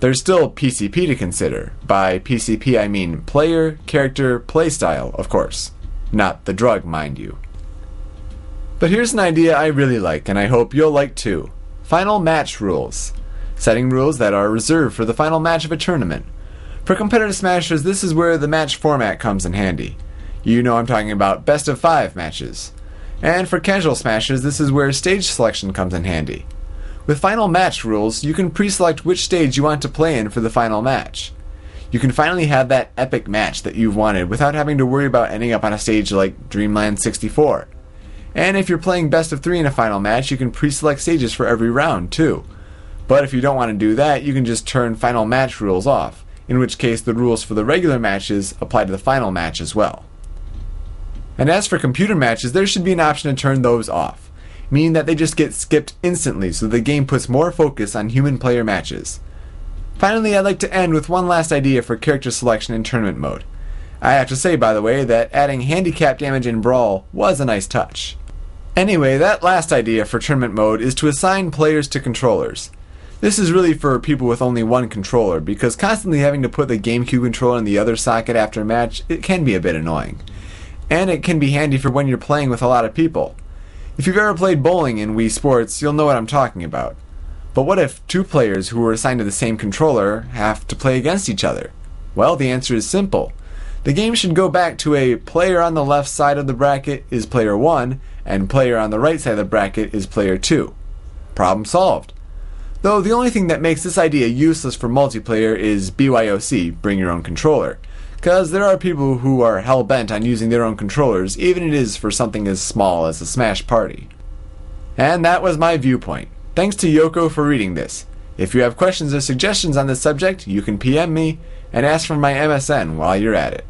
There's still PCP to consider. By PCP, I mean player, character, playstyle, of course. Not the drug, mind you. But here's an idea I really like, and I hope you'll like too final match rules setting rules that are reserved for the final match of a tournament. For competitive smashers, this is where the match format comes in handy. You know I'm talking about best of five matches. And for casual smashers, this is where stage selection comes in handy. With final match rules, you can pre select which stage you want to play in for the final match. You can finally have that epic match that you've wanted without having to worry about ending up on a stage like Dreamland 64. And if you're playing best of three in a final match, you can pre select stages for every round, too. But if you don't want to do that, you can just turn final match rules off, in which case the rules for the regular matches apply to the final match as well. And as for computer matches, there should be an option to turn those off, meaning that they just get skipped instantly so the game puts more focus on human player matches. Finally, I'd like to end with one last idea for character selection in tournament mode. I have to say, by the way, that adding handicap damage in Brawl was a nice touch. Anyway, that last idea for tournament mode is to assign players to controllers. This is really for people with only one controller, because constantly having to put the GameCube controller in the other socket after a match, it can be a bit annoying. And it can be handy for when you're playing with a lot of people. If you've ever played bowling in Wii Sports, you'll know what I'm talking about. But what if two players who are assigned to the same controller have to play against each other? Well, the answer is simple. the game should go back to a player on the left side of the bracket is player 1, and player on the right side of the bracket is player 2. Problem solved. Though the only thing that makes this idea useless for multiplayer is BYOC, bring your own controller. Because there are people who are hell bent on using their own controllers, even if it is for something as small as a Smash Party. And that was my viewpoint. Thanks to Yoko for reading this. If you have questions or suggestions on this subject, you can PM me and ask for my MSN while you're at it.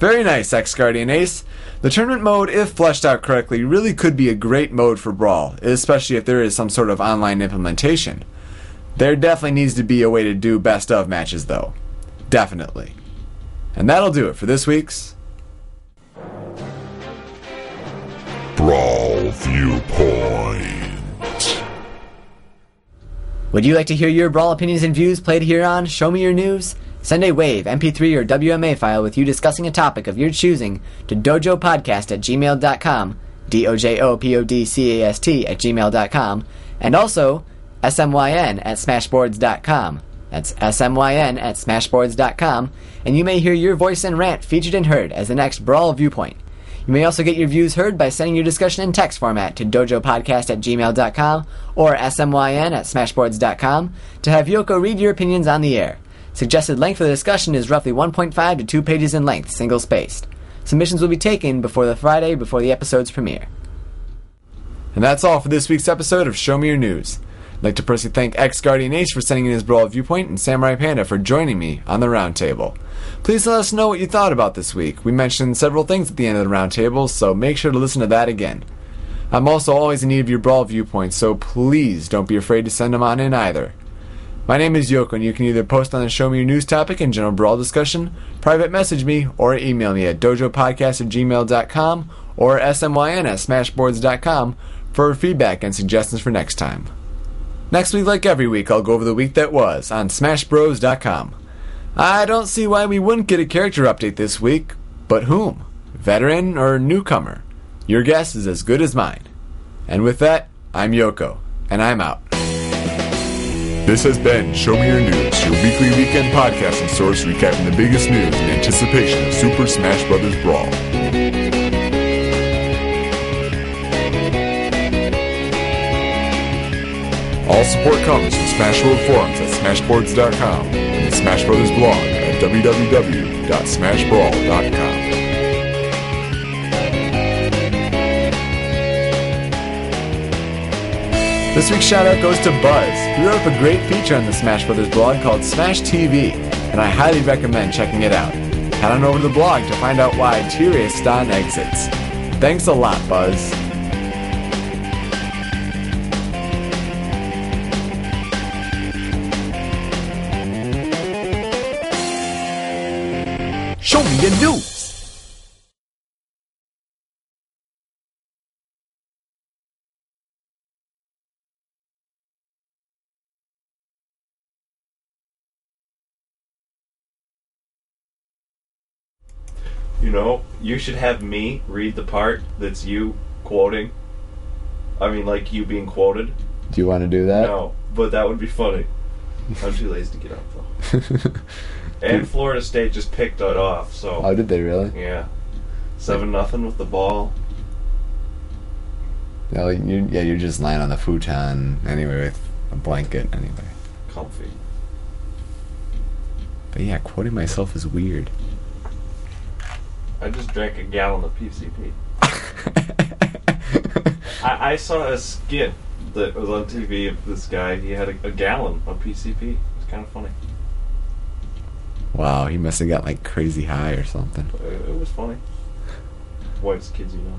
Very nice, X Guardian Ace. The tournament mode, if fleshed out correctly, really could be a great mode for Brawl, especially if there is some sort of online implementation. There definitely needs to be a way to do best of matches, though. Definitely. And that'll do it for this week's Brawl Viewpoint. Would you like to hear your Brawl opinions and views played here on Show Me Your News? Send a WAVE, MP3, or WMA file with you discussing a topic of your choosing to dojopodcast at gmail.com, D-O-J-O-P-O-D-C-A-S-T at gmail.com, and also smyn at smashboards.com. That's smyn at smashboards.com, and you may hear your voice and rant featured and heard as the next Brawl Viewpoint. You may also get your views heard by sending your discussion in text format to dojopodcast at gmail.com or smyn at smashboards.com to have Yoko read your opinions on the air. Suggested length for the discussion is roughly 1.5 to 2 pages in length, single spaced. Submissions will be taken before the Friday before the episode's premiere. And that's all for this week's episode of Show Me Your News. I'd like to personally thank X Guardian Ace for sending in his Brawl viewpoint and Samurai Panda for joining me on the roundtable. Please let us know what you thought about this week. We mentioned several things at the end of the roundtable, so make sure to listen to that again. I'm also always in need of your Brawl viewpoints, so please don't be afraid to send them on in either. My name is Yoko, and you can either post on the Show Me Your News topic and general Brawl discussion, private message me, or email me at dojopodcast at gmail.com or smyn at smashboards.com for feedback and suggestions for next time. Next week, like every week, I'll go over the week that was on smashbros.com. I don't see why we wouldn't get a character update this week, but whom? Veteran or newcomer? Your guess is as good as mine. And with that, I'm Yoko, and I'm out. This has been Show Me Your News, your weekly weekend podcasting source recapping the biggest news in anticipation of Super Smash Bros. Brawl. All support comes from Smash World Forums at smashboards.com and the Smash Brothers blog at www.smashbrawl.com. This week's shout out goes to Buzz. He wrote up a great feature on the Smash Brothers blog called Smash TV, and I highly recommend checking it out. Head on over to the blog to find out why Tyriustan exits. Thanks a lot, Buzz. Show me news! You know, you should have me read the part that's you quoting. I mean, like you being quoted. Do you want to do that? No, but that would be funny. I'm too lazy to get up though. and Florida State just picked it off, so Oh, did they really? yeah, seven nothing with the ball. No, you, yeah, you're just lying on the futon anyway with a blanket anyway. Comfy. But yeah, quoting myself is weird. I just drank a gallon of PCP. I, I saw a skit that was on TV of this guy. He had a, a gallon of PCP. It was kind of funny. Wow, he must have got like crazy high or something. It, was funny. White kids, you know.